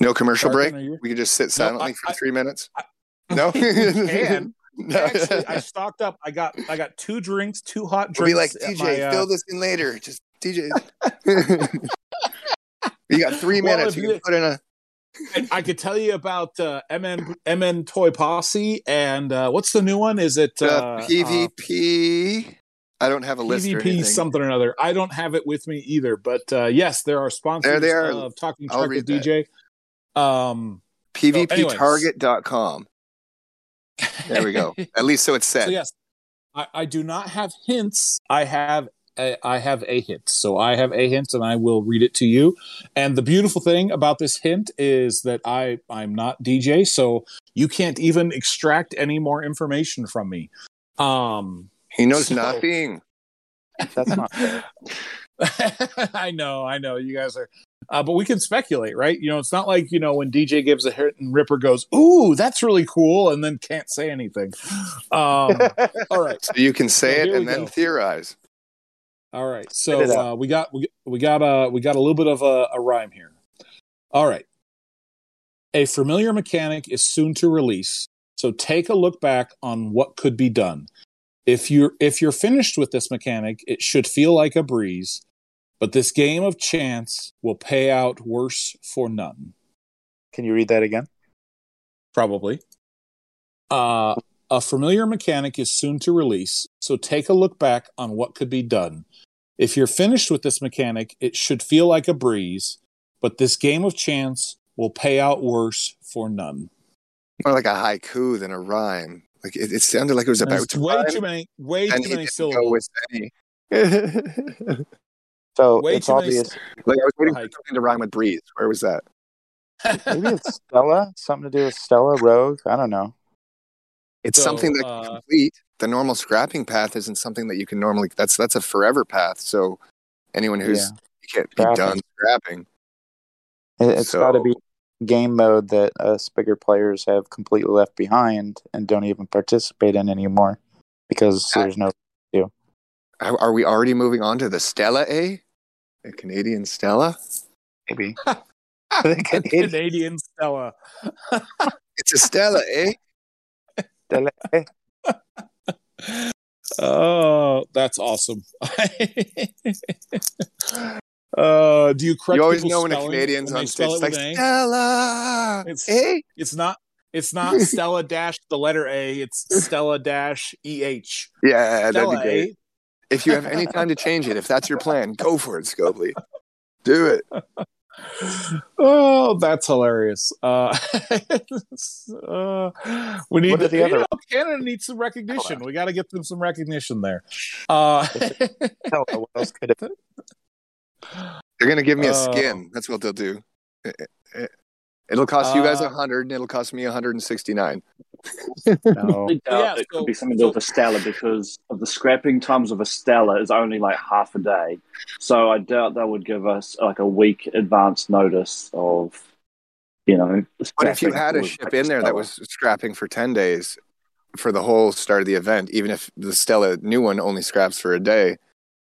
No commercial break. We could just sit silently I- for I- three minutes. I- [LAUGHS] no, [LAUGHS] can. [LAUGHS] No. Actually, I stocked up. I got I got two drinks, two hot drinks. We'll be like DJ, my, uh, fill this in later. Just DJ. you got three Well, minutes. You you- can put in a I, I could tell you about uh, MN MN Toy Posse and uh, what's the new one? Is it uh, uh, PvP. I don't have a uh, list PvP something or another? I don't have it with me either, but uh, yes, there are sponsors There they are. of Talking Trek with DJ. Um, PvPtarget.com. There we go. [LAUGHS] At least so it's set. So yes, I, I do not have hints. I have a, I have a hint. So I have a hint, and I will read it to you. And the beautiful thing about this hint is that I I'm not DJ, so you can't even extract any more information from me. Um, He knows So- nothing. That's not fair. [LAUGHS] I know, I know. You guys are, uh, but we can speculate, right? You know, it's not like you know when DJ gives a hit and Ripper goes, "Ooh, that's really cool," and then can't say anything. Um, [LAUGHS] all right, So you can say So it and then go. theorize. All right. So uh, we got we, we got uh we got a little bit of a, a rhyme here. All right. A familiar mechanic is soon to release, so take a look back on what could be done. If you're if you're finished with this mechanic, it should feel like a breeze, but this game of chance will pay out worse for none. Can you read that again? Probably. Uh, a familiar mechanic is soon to release, so take a look back on what could be done. If you're finished with this mechanic, it should feel like a breeze, but this game of chance will pay out worse for none. More like a haiku than a rhyme. Like it, it sounded like it was about There's to way rhyme, too many, way and too many syllables. go with any. [LAUGHS] So Way it's too many obvious. like I was waiting for something to rhyme with breeze. Where was that? Maybe it's Stella. Something to do with Stella Rogue. I don't know. It's So, something that uh, can complete. The normal scrapping path isn't something that you can normally. That's that's a forever path. So anyone who's Yeah. you can't be done scrapping. It, it's So- got to be game mode that us bigger players have completely left behind and don't even participate in anymore because Yeah. there's no. Are, are we already moving on to the Stella A? The Canadian Stella? Maybe. [LAUGHS] The Canadian Stella. It's a Stella, eh? Stella. [LAUGHS] eh, Oh, that's awesome. [LAUGHS] uh, do you correct You always know when a Canadian's when on stage. it It's like A? Stella, It's- eh? It's not. It's not [LAUGHS] Stella dash the letter A. It's Stella dash E H. Yeah, that'd be great. A. If you have any time to change it, if that's your plan, go for it, Scopely. Do it. Oh, that's hilarious. Uh, [LAUGHS] uh, we need What are to, the other- know, Canada needs some recognition. We got to get them some recognition there. Uh, Stella. What else could it? They're gonna give me a Oh. skin. That's what they'll do. It- it- It'll cost you guys Uh, a hundred, and it'll cost me 169. No. I doubt [LAUGHS] Yeah, it so- could be something to do with a Stella because of the scrapping times of a Stella is only like half a day. So I doubt they would give us like a week advance notice of, you know. But if you had a ship like, in there that was scrapping for 10 days for the whole start of the event, even if the Stella new one only scraps for a day.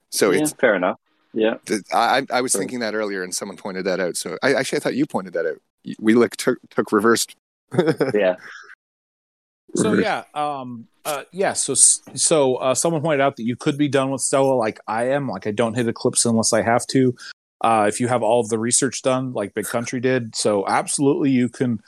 So yeah, it's fair enough. Yeah, I, I was Sure. thinking that earlier, and someone pointed that out. So I actually I thought you pointed that out. We like took took reversed. [LAUGHS] yeah. So yeah, um, uh, yeah. So so uh, someone pointed out that you could be done with Stella like I am. Like I don't hit Eclipse unless I have to. Uh, if you have all of the research done, like Big Country did, so absolutely you can.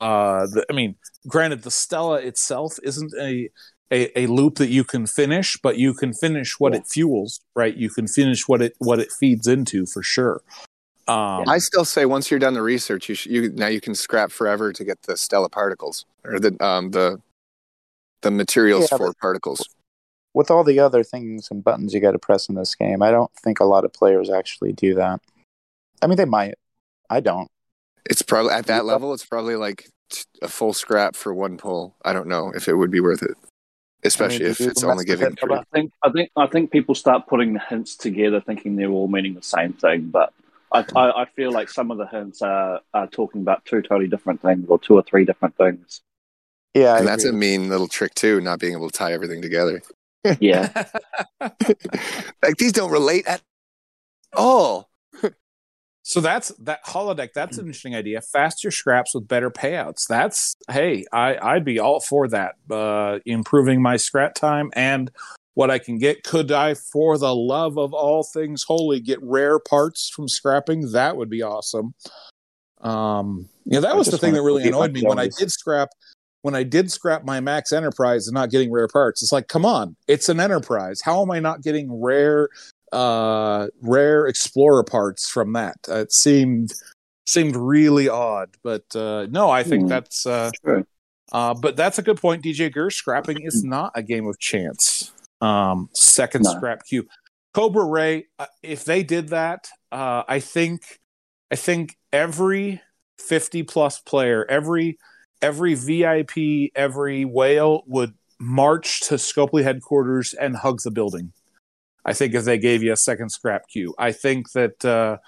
Uh, the, I mean, granted, the Stella itself isn't a, a a loop that you can finish, but you can finish what Yeah. it fuels, right? You can finish what it what it feeds into for sure. Um, I still say once you're done the research, you, sh- you now you can scrap forever to get the Stella particles or the um the the materials Yeah, for particles. With all the other things and buttons you got to press in this game, I don't think a lot of players actually do that. I mean, they might. I don't. It's probably at that level. It's probably like a full scrap for one pull. I don't know if it would be worth it, especially do if it's only giving it three. I think I think I think people start putting the hints together, thinking they're all meaning the same thing. But I I, I feel like some of the hints are, are talking about two totally different things, or two or three different things. Yeah, I and that's a mean little trick too, not being able to tie everything together. Yeah, [LAUGHS] like these don't relate at all. So that's that holodeck. That's an interesting idea. Faster scraps with better payouts. That's hey, I I'd be all for that. Uh, improving my scrap time and what I can get. Could I, for the love of all things holy, get rare parts from scrapping? That would be awesome. Um, yeah, that I was the thing that really annoyed me when I did scrap. When I did scrap my Max Enterprise and not getting rare parts, it's like, come on, it's an Enterprise. How am I not getting rare uh rare explorer parts from that uh, it seemed seemed really odd but uh no i think Hmm. that's uh true. uh but that's a good point dj Gurr. scrapping is not a game of chance um second No. scrap queue Cobra Ray, uh, if they did that, uh, I think, I think every fifty plus player, every every VIP, every whale would march to Scopely headquarters and hug the building. I think if they gave you a second scrap queue, I think that uh,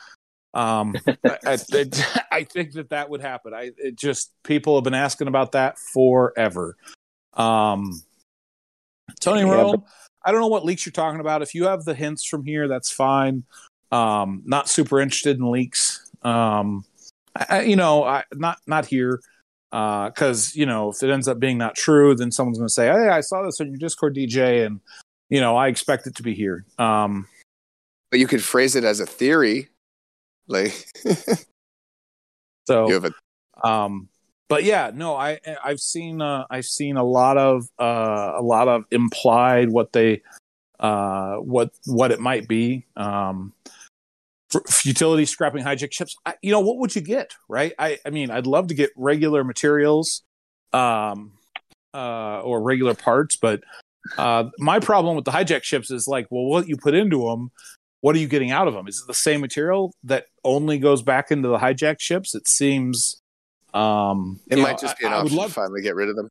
um, [LAUGHS] I, I, [LAUGHS] I, think that that would happen. I it just people have been asking about that forever. Um, Tony Yeah, Rowe, I don't know what leaks you're talking about. If you have the hints from here, that's fine. Um, not super interested in leaks. Um, I- you know, I not not here because you know if it ends up being not true, then someone's going to say, "Hey, I saw this on your Discord, DJ," and you know I expect it to be here. Um, But you could phrase it as a theory. Like [LAUGHS] so you have a um but yeah no i i've seen uh i've seen a lot of uh a lot of implied what they uh what what it might be um futility scrapping hijack ships I, you know what would you get right i i mean i'd love to get regular materials um uh or regular parts but uh my problem with the hijack ships is like well what you put into them what are you getting out of them? Is it the same material that only goes back into the hijack ships? It seems. Um, it might know, just be an I- I would option love- to finally get rid of them.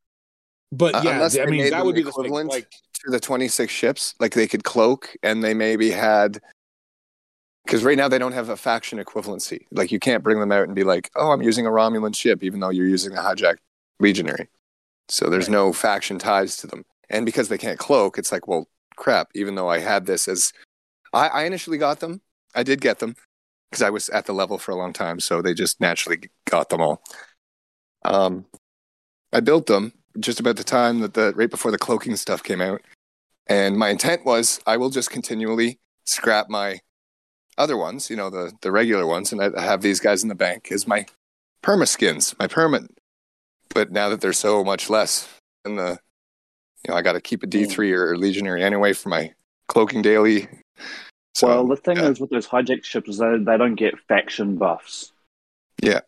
but Uh, yeah, unless I mean that would be the equivalent Like, to the 26 ships. Like they could cloak and they maybe had. Because right now they don't have a faction equivalency. Like you can't bring them out and be like, oh, I'm using a Romulan ship, even though you're using the hijacked legionary. So there's Right. no faction ties to them. And because they can't cloak, it's like, well, crap, even though I had this as. I, I initially got them. I did get them because I was at the level for a long time. So they just naturally got them all. Um, I built them just about the time that the right before the cloaking stuff came out. And my intent was I will just continually scrap my other ones, you know, the the regular ones, and I have these guys in the bank as my perma skins, my permanent. But now that they're so much less, and the you know, I got to keep a D three hmm. or legionary anyway for my cloaking daily. So well, the thing yeah. is with those hijack ships is they they don't get faction buffs. Yeah.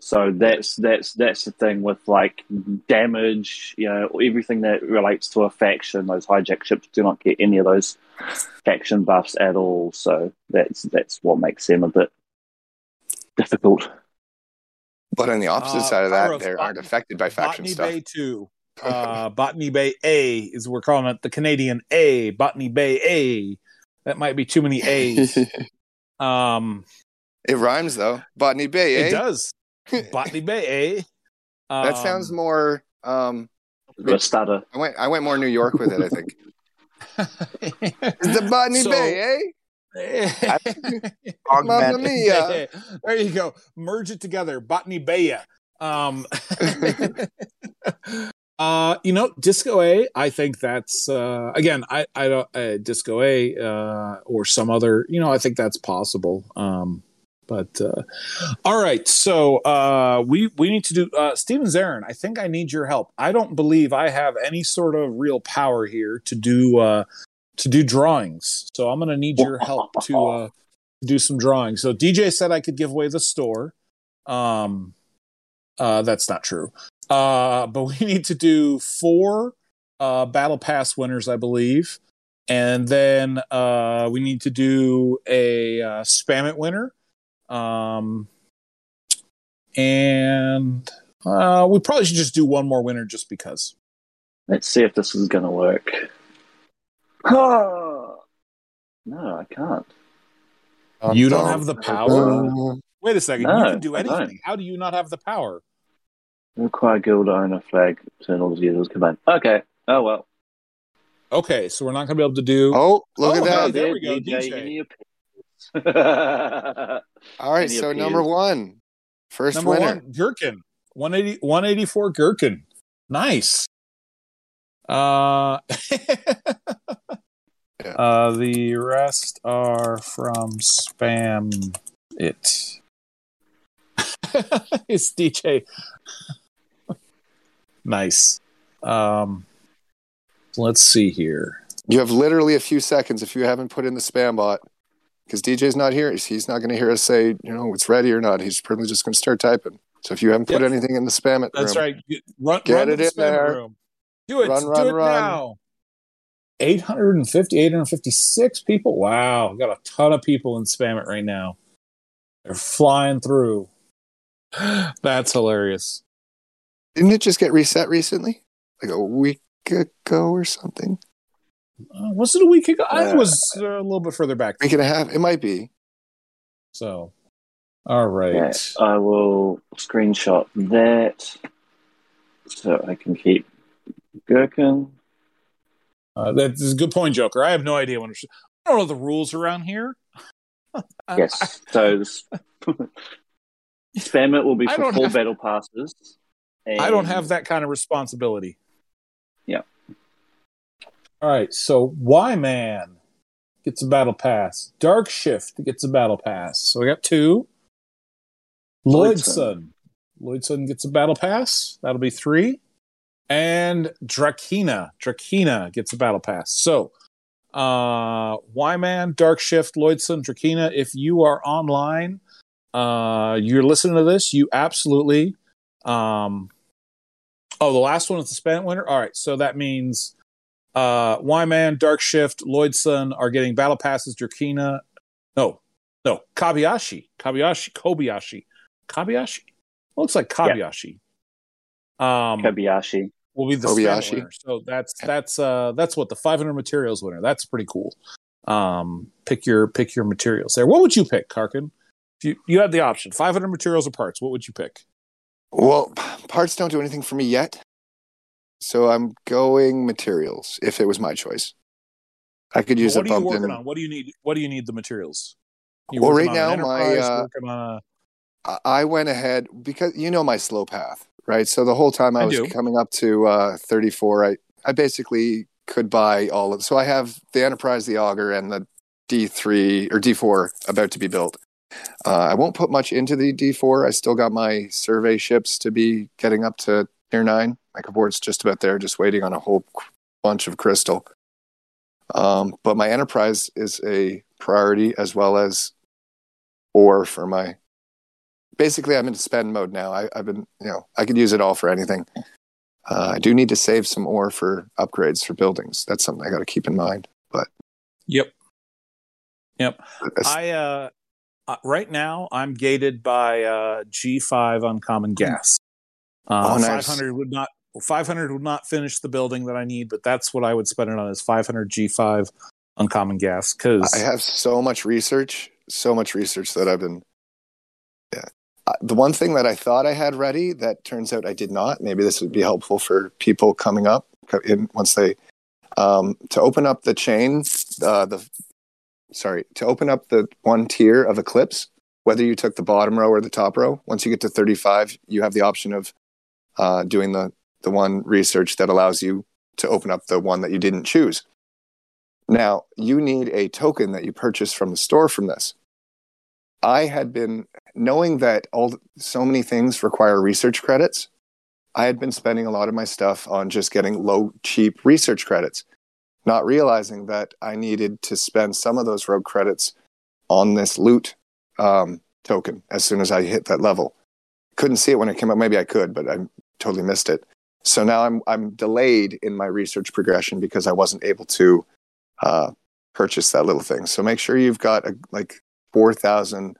So that's that's that's the thing with like damage, you know, everything that relates to a faction. Those hijack ships do not get any of those faction buffs at all. So that's that's what makes them a bit difficult. but on the opposite Uh, side of that, of they Bot- aren't affected by faction stuff. Botany stuff. Bay Two, [LAUGHS] uh, Botany Bay A is we're calling it the Canadian A, Botany Bay A. That might be too many A's. [LAUGHS] um, it rhymes though. Botany Bay, eh? it does. Botany Bay A. Um, That sounds more. Um, A. I went. I went more New York with it. I think. [LAUGHS] It's the Botany So- Bay, eh? [LAUGHS] Mamma Augmented. mia! [LAUGHS] there you go. Merge it together. Botany Bay. Um, uh, you know, Disco A. I think that's uh, again. I I don't uh, Disco A uh, or some other. You know, I think that's possible. Um, but uh, all right, so uh, we we need to do uh, Steven Zarin. I think I need your help. I don't believe I have any sort of real power here to do uh, to do drawings. So I'm going to need your help to uh, do some drawings. So DJ said I could give away the store. Um, uh, that's not true. Uh, but we [LAUGHS] need to do four uh, battle pass winners, I believe, and then uh, we need to do a uh, spam it winner. Um, and uh, we probably should just do one more winner just because. Let's see if this is going to work. [SIGHS] no, I can't. You don't have the power. Wait a second. you can do anything. How do you not have the power? Require guild owner flag turn all the users command. Okay. Oh well. Okay, so we're not going to be able to do. Oh, look Oh, at that! hey, there we go, DJ. DJ. Give me your pick. All right, Any so appeals? number one, first Number winner. one, Gherkin. 180, 184 Gherkin. Nice. Uh, [LAUGHS] Yeah. uh, the rest are from Spam It. [LAUGHS] it's DJ. nice. Um, let's see here. You have literally a few seconds if you haven't put in the spam bot, because DJ's not here. He's not going to hear us say, you know, it's ready or not. He's probably just going to start typing. So if you haven't put Yep. anything in the spam it That's room, right. Get- Run, Get run it the in spam there. room. Do it. Run, Do run, it run. now. 850, 856 people. Wow, got a ton of people in spam it right now. They're flying through. [GASPS] That's hilarious. Didn't it just get reset recently? Like a week ago or something? Uh, was it a week ago? I was uh, a little bit further back. Week and a half? It might be. So, all right. Yeah, I will screenshot that so I can keep Gherkin. Uh, that's a good point, Joker. I have no idea when. I don't know the rules around here. [LAUGHS] Yes. So [LAUGHS] spam it will be for don't full have- battle passes. I don't have that kind of responsibility. All right. So Y Man gets a battle pass. Dark Shift gets a battle pass. So we got two. Lloydson. Lloydson gets a battle pass. That'll be three. And Drakina. Drakina gets a battle pass. So uh Y Man, Dark Shift, Lloydson, Drakina, if you are online, uh you're listening to this, you absolutely um Oh, the last one is the spent winner. All right, so that means uh Y-Man, Dark Shift, Lloydson are getting battle passes. Drakina, no, no, Kabayashi, Kabayashi, Kobayashi, Kabayashi. Looks like Kabayashi. Um, Kobayashi. will be the Kobayashi. winner. So that's that's uh that's what the 500 materials winner. That's pretty cool. Um, pick your pick your materials there. What would you pick, Karkin? If you you had the option, 500 materials or parts. What would you pick? Well, parts don't do anything for me yet. So I'm going materials if it was my choice. I could use what a are you working in. on? What do you need? What do you need the materials? You Well, right now, my, uh, a I- I went ahead because you know my slow path, right? So the whole time I, I was do. coming up to uh, 34, I, I basically could buy all of. So I have the Enterprise, the Augur, and the D3 or D4 about to be built. Uh, I won't put much into the D4. I still got my survey ships to be getting up to tier nine. My cavort's just about there, just waiting on a whole bunch of crystal. Um, but my Enterprise is a priority as well as ore for my basically I'm in spend mode now. I, I've been, you know, I could use it all for anything. Uh, I do need to save some ore for upgrades for buildings. That's something I got to keep in mind. But yep. Yep. I uh, uh right now I'm gated by uh G5 uncommon gas. Uh, Oh, nice. 500 would not 500 would not finish the building that I need, but that's what I would spend it on is 500 G5 uncommon gas cuz I have so much research, so much research that I've been. Yeah, uh, the one thing that I thought I had ready that turns out I did not. Maybe this would be helpful for people coming up in once they um, to open up the chain. Uh, the sorry to open up the one tier of Eclipse. Whether you took the bottom row or the top row, once you get to 35, you have the option of uh, doing the the one research that allows you to open up the one that you didn't choose. Now, you need a token that you purchase from the store from this. I had been knowing that all so many things require research credits. I had been spending a lot of my stuff on just getting low cheap research credits, not realizing that I needed to spend some of those rogue credits on this loot um, token as soon as I hit that level. Couldn't see it when it came up. Maybe I could, but I totally missed it. So now I'm I'm delayed in my research progression because I wasn't able to uh, purchase that little thing. So make sure you've got a, like four thousand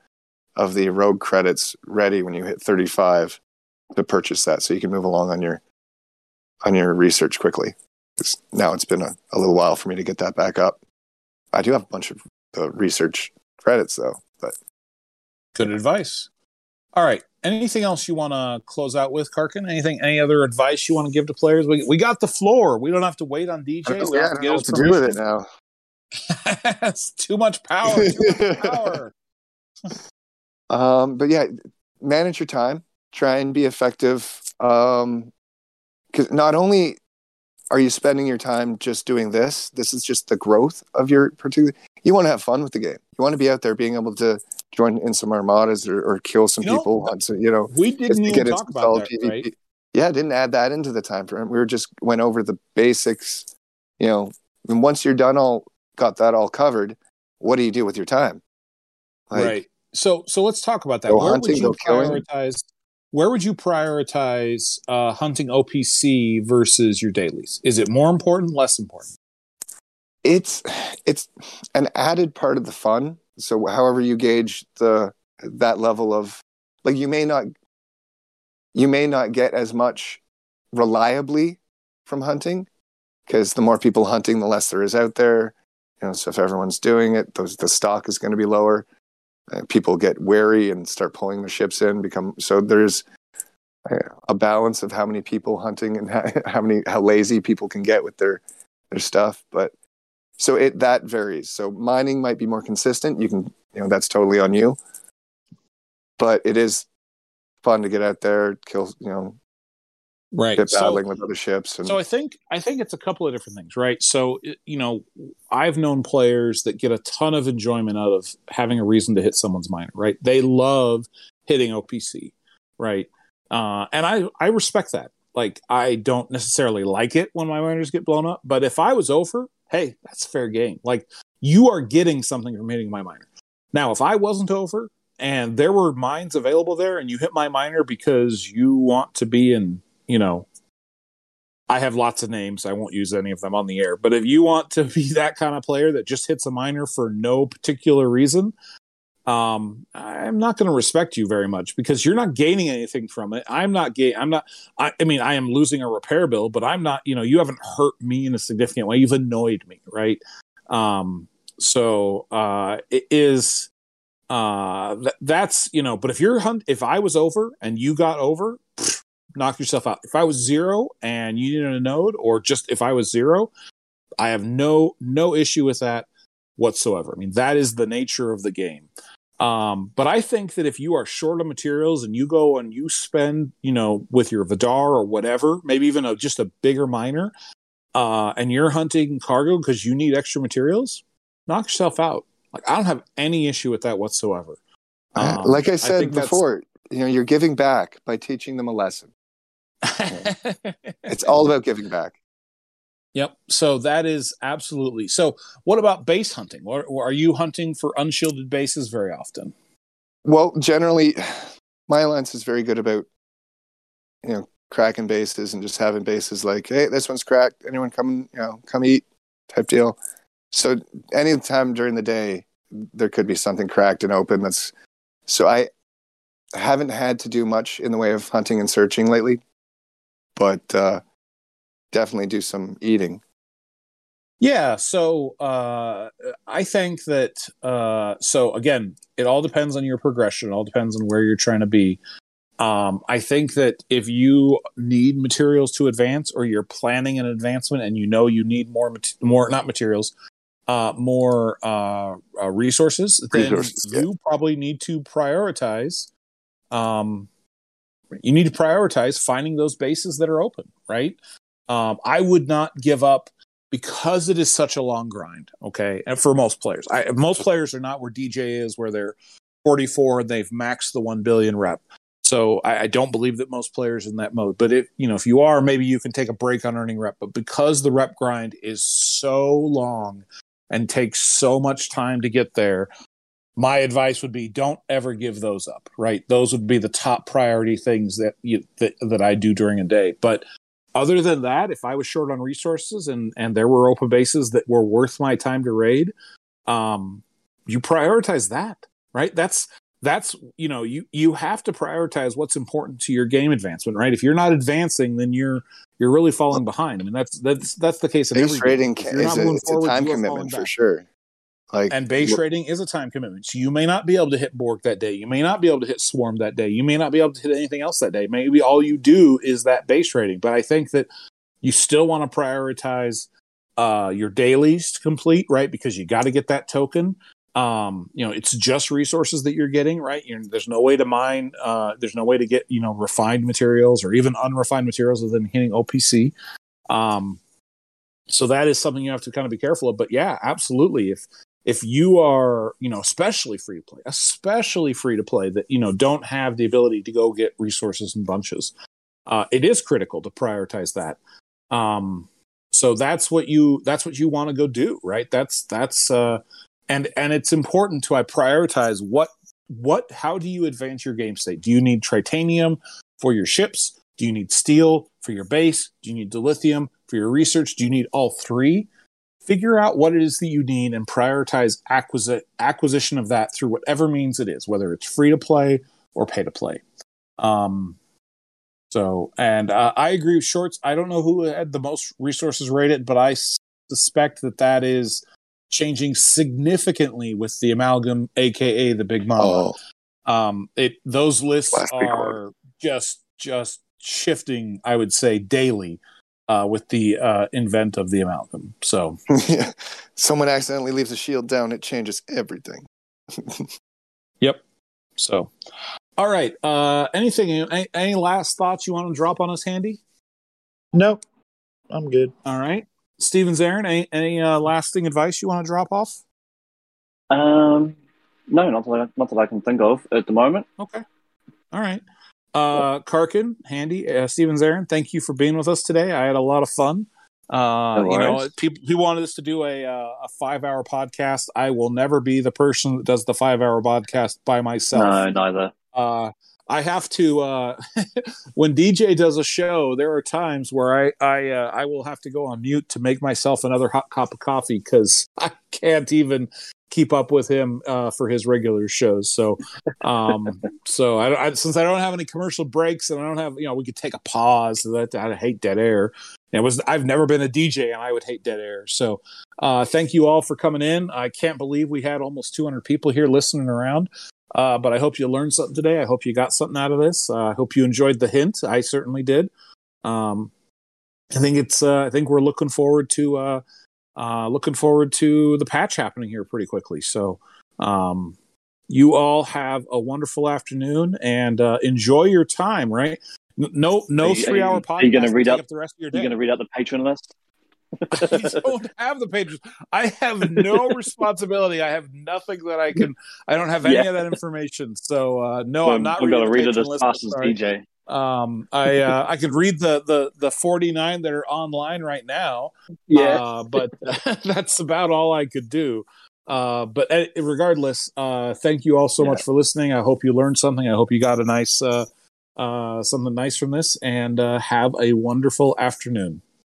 of the rogue credits ready when you hit thirty five to purchase that, so you can move along on your on your research quickly. 'Cause now it's been a, a little while for me to get that back up. I do have a bunch of uh, research credits though, but good advice. All right. Anything else you want to close out with, Karkin? Anything? Any other advice you want to give to players? We, we got the floor. We don't have to wait on DJ. I don't We yeah, I don't to know what his to do with it now. it's [LAUGHS] too much power. Too much [LAUGHS] power. Um, but yeah, manage your time. Try and be effective. Um, because not only are you spending your time just doing this, this is just the growth of your particular. You want to have fun with the game. You want to be out there being able to join in some armadas or, or kill some You know, people. On you know, We didn't even get talk about that, right? Yeah, didn't add that into the time frame. We were just went over the basics. You know, and once you're done, all got that all covered. What do you do with your time? Like, right. So so let's talk about that. Where hunting, would you go killing. prioritize? Where would you prioritize uh, hunting OPC versus your dailies? Is it more important, less important? it's it's an added part of the fun. So however you gauge the that level of like you may not you may not get as much reliably from hunting because the more people hunting, the less there is out there. You know, so if everyone's doing it, those, the stock is going to be lower. Uh, people get wary and start pulling their ships in. Become so there's a balance of how many people hunting and how, [LAUGHS] how many how lazy people can get with their their stuff. But so it that varies. So mining might be more consistent. You can you know that's totally on you. But it is fun to get out there, kill you know right get So- battling with other ships and So I think I think it's a couple of different things, right? So you know, I've known players that get a ton of enjoyment out of having a reason to hit someone's miner, right? They love hitting OPC, right? Uh, and I I respect that. Like I don't necessarily like it when my miners get blown up, but if I was over, hey, that's fair game. Like you are getting something from hitting my miner. Now, if I wasn't over and there were mines available there, and you hit my miner because you want to be in, you know, I have lots of names. I won't use any of them on the air. But if you want to [LAUGHS] be that kind of player that just hits a miner for no particular reason, um, I'm not going to respect you very much because you're not gaining anything from it. I'm not gain. I'm not. I, I mean, I am losing a repair bill, but I'm not. You know, you haven't hurt me in a significant way. You've annoyed me, right? Um, so uh, it is. Uh, th- that's you know. But if you're hunt, if I was over and you got over, knock yourself out. If I was zero and you needed a node, or just if I was zero, I have no no issue with that whatsoever. I mean, that is the nature of the game. Um, but I think that if you are short of materials and you go and you spend, you know, with your Vi'Dar or whatever, maybe even a, just a bigger miner, uh, and you're hunting cargo because you need extra materials, knock yourself out. Like I don't have any issue with that whatsoever. Um, like I I said that's- before, you know, you're giving back by teaching them a lesson. [LAUGHS] It's all about giving back. Yep. So that is absolutely. So what about base hunting? Or, or are you hunting for unshielded bases very often? Well, generally, [SIGHS] my alliance is very good about, you know, cracking bases and just having bases like, hey, this one's cracked. Anyone come, you know, come eat, type deal. So anytime during the day, there could be something cracked and open. That's so I haven't had to do much in the way of hunting and searching lately, but uh, definitely do some eating. Yeah. So uh, I think that. Uh, so again, it all depends on your progression. It all depends on where you're trying to be. Um, I think that if you need materials to advance, or you're planning an advancement, and you know you need more, more not materials, uh, more uh, uh, resources, then Resources, yeah. you probably need to prioritize. Um, you need to prioritize finding those bases that are open, right? Um, I would not give up because it is such a long grind. Okay, and for most players, I, most players are not where DJ is, where they're 44 and they've maxed the 1 billion rep. So I, I don't believe that most players in that mode. But if you know, if you are, maybe you can take a break on earning rep. But because the rep grind is so long and takes so much time to get there, my advice would be don't ever give those up. Right, those would be the top priority things that you that, that I do during a day. But other than that, if I was short on resources and and there were open bases that were worth my time to raid, um, you prioritize that, right? That's that's you know you you have to prioritize what's important to your game advancement, right? If you're not advancing, then you're you're really falling behind. I mean, that's that's that's the case in Base every game. rating If ca- is a, it's a time you are falling commitment for sure. Like And base look- rating is a time commitment. So you may not be able to hit Borg that day. You may not be able to hit Swarm that day. You may not be able to hit anything else that day. Maybe all you do is that base rating. But I think that you still want to prioritize uh, your dailies to complete, right? Because you got to get that token. Um, you know, it's just resources that you're getting, right? You're, there's no way to mine. Uh, there's no way to get you know refined materials or even unrefined materials other than hitting OPC. Um, so that is something you have to kind of be careful of. But yeah, absolutely. If if you are, you know, especially free to play, especially free to play that, you know, don't have the ability to go get resources in bunches, uh, it is critical to prioritize that. Um, so that's what you, that's what you want to go do, right? That's, that's, uh, and, and it's important to I prioritize what, what, how do you advance your game state? Do you need titanium for your ships? Do you need steel for your base? Do you need dilithium for your research? Do you need all three? Figure out what it is that you need and prioritize acquisi- acquisition of that through whatever means it is, whether it's free to play or pay to play. Um, so, and uh, I agree with Shorts. I don't know who had the most resources rated, but I suspect that that is changing significantly with the amalgam, aka the Big Mama. Oh, Um, it those lists Last are just just shifting. I would say daily uh, with the uh, invent of the amalgam. So yeah. [LAUGHS] Someone accidentally leaves a shield down, it changes everything. [LAUGHS] Yep. So, all right. Uh, anything? Any, any last thoughts you want to drop on us, Handy? Nope. I'm good. All right. Stevens, Aaron, any, any uh, lasting advice you want to drop off? Um, no, not that I, not that I can think of at the moment. Okay. All right. Uh, Karkin, Handy, uh, Stevens, Aaron, thank you for being with us today. I had a lot of fun. Uh, No you know, people he wanted us to do a uh, a five hour podcast. I will never be the person that does the five hour podcast by myself. No, neither. uh, I have to uh, [LAUGHS] when DJ does a show. There are times where I I uh, I will have to go on mute to make myself another hot cup of coffee because [LAUGHS] I can't even keep up with him uh, for his regular shows. So um, [LAUGHS] so I, I since I don't have any commercial breaks and I don't have you know we could take a pause. That I hate dead air. It was I've never been a DJ and I would hate dead air. So uh, thank you all for coming in. I can't believe we had almost 200 people here listening around. Uh, but I hope you learned something today. I hope you got something out of this. Uh, I hope you enjoyed the hint. I certainly did. Um, I think it's. Uh, I think we're looking forward to uh, uh, looking forward to the patch happening here pretty quickly. So, um, you all have a wonderful afternoon and uh, enjoy your time. Right? No, no three hour podcast. are you going to read up, the rest of your day? Day. going to read out the patron list? [LAUGHS] I don't have the pages. I have no [LAUGHS] responsibility. I have nothing that I can. I don't have any Yeah. of that information. So uh, no, Well, I'm not. I'm going to read it as fast as. DJ. Um, I uh, I could read the the the 49 that are online right now. Yeah. Uh, but [LAUGHS] that's about all I could do. Uh, but uh, regardless, uh, thank you all so Yeah. much for listening. I hope you learned something. I hope you got a nice uh, uh, something nice from this, and uh, have a wonderful afternoon.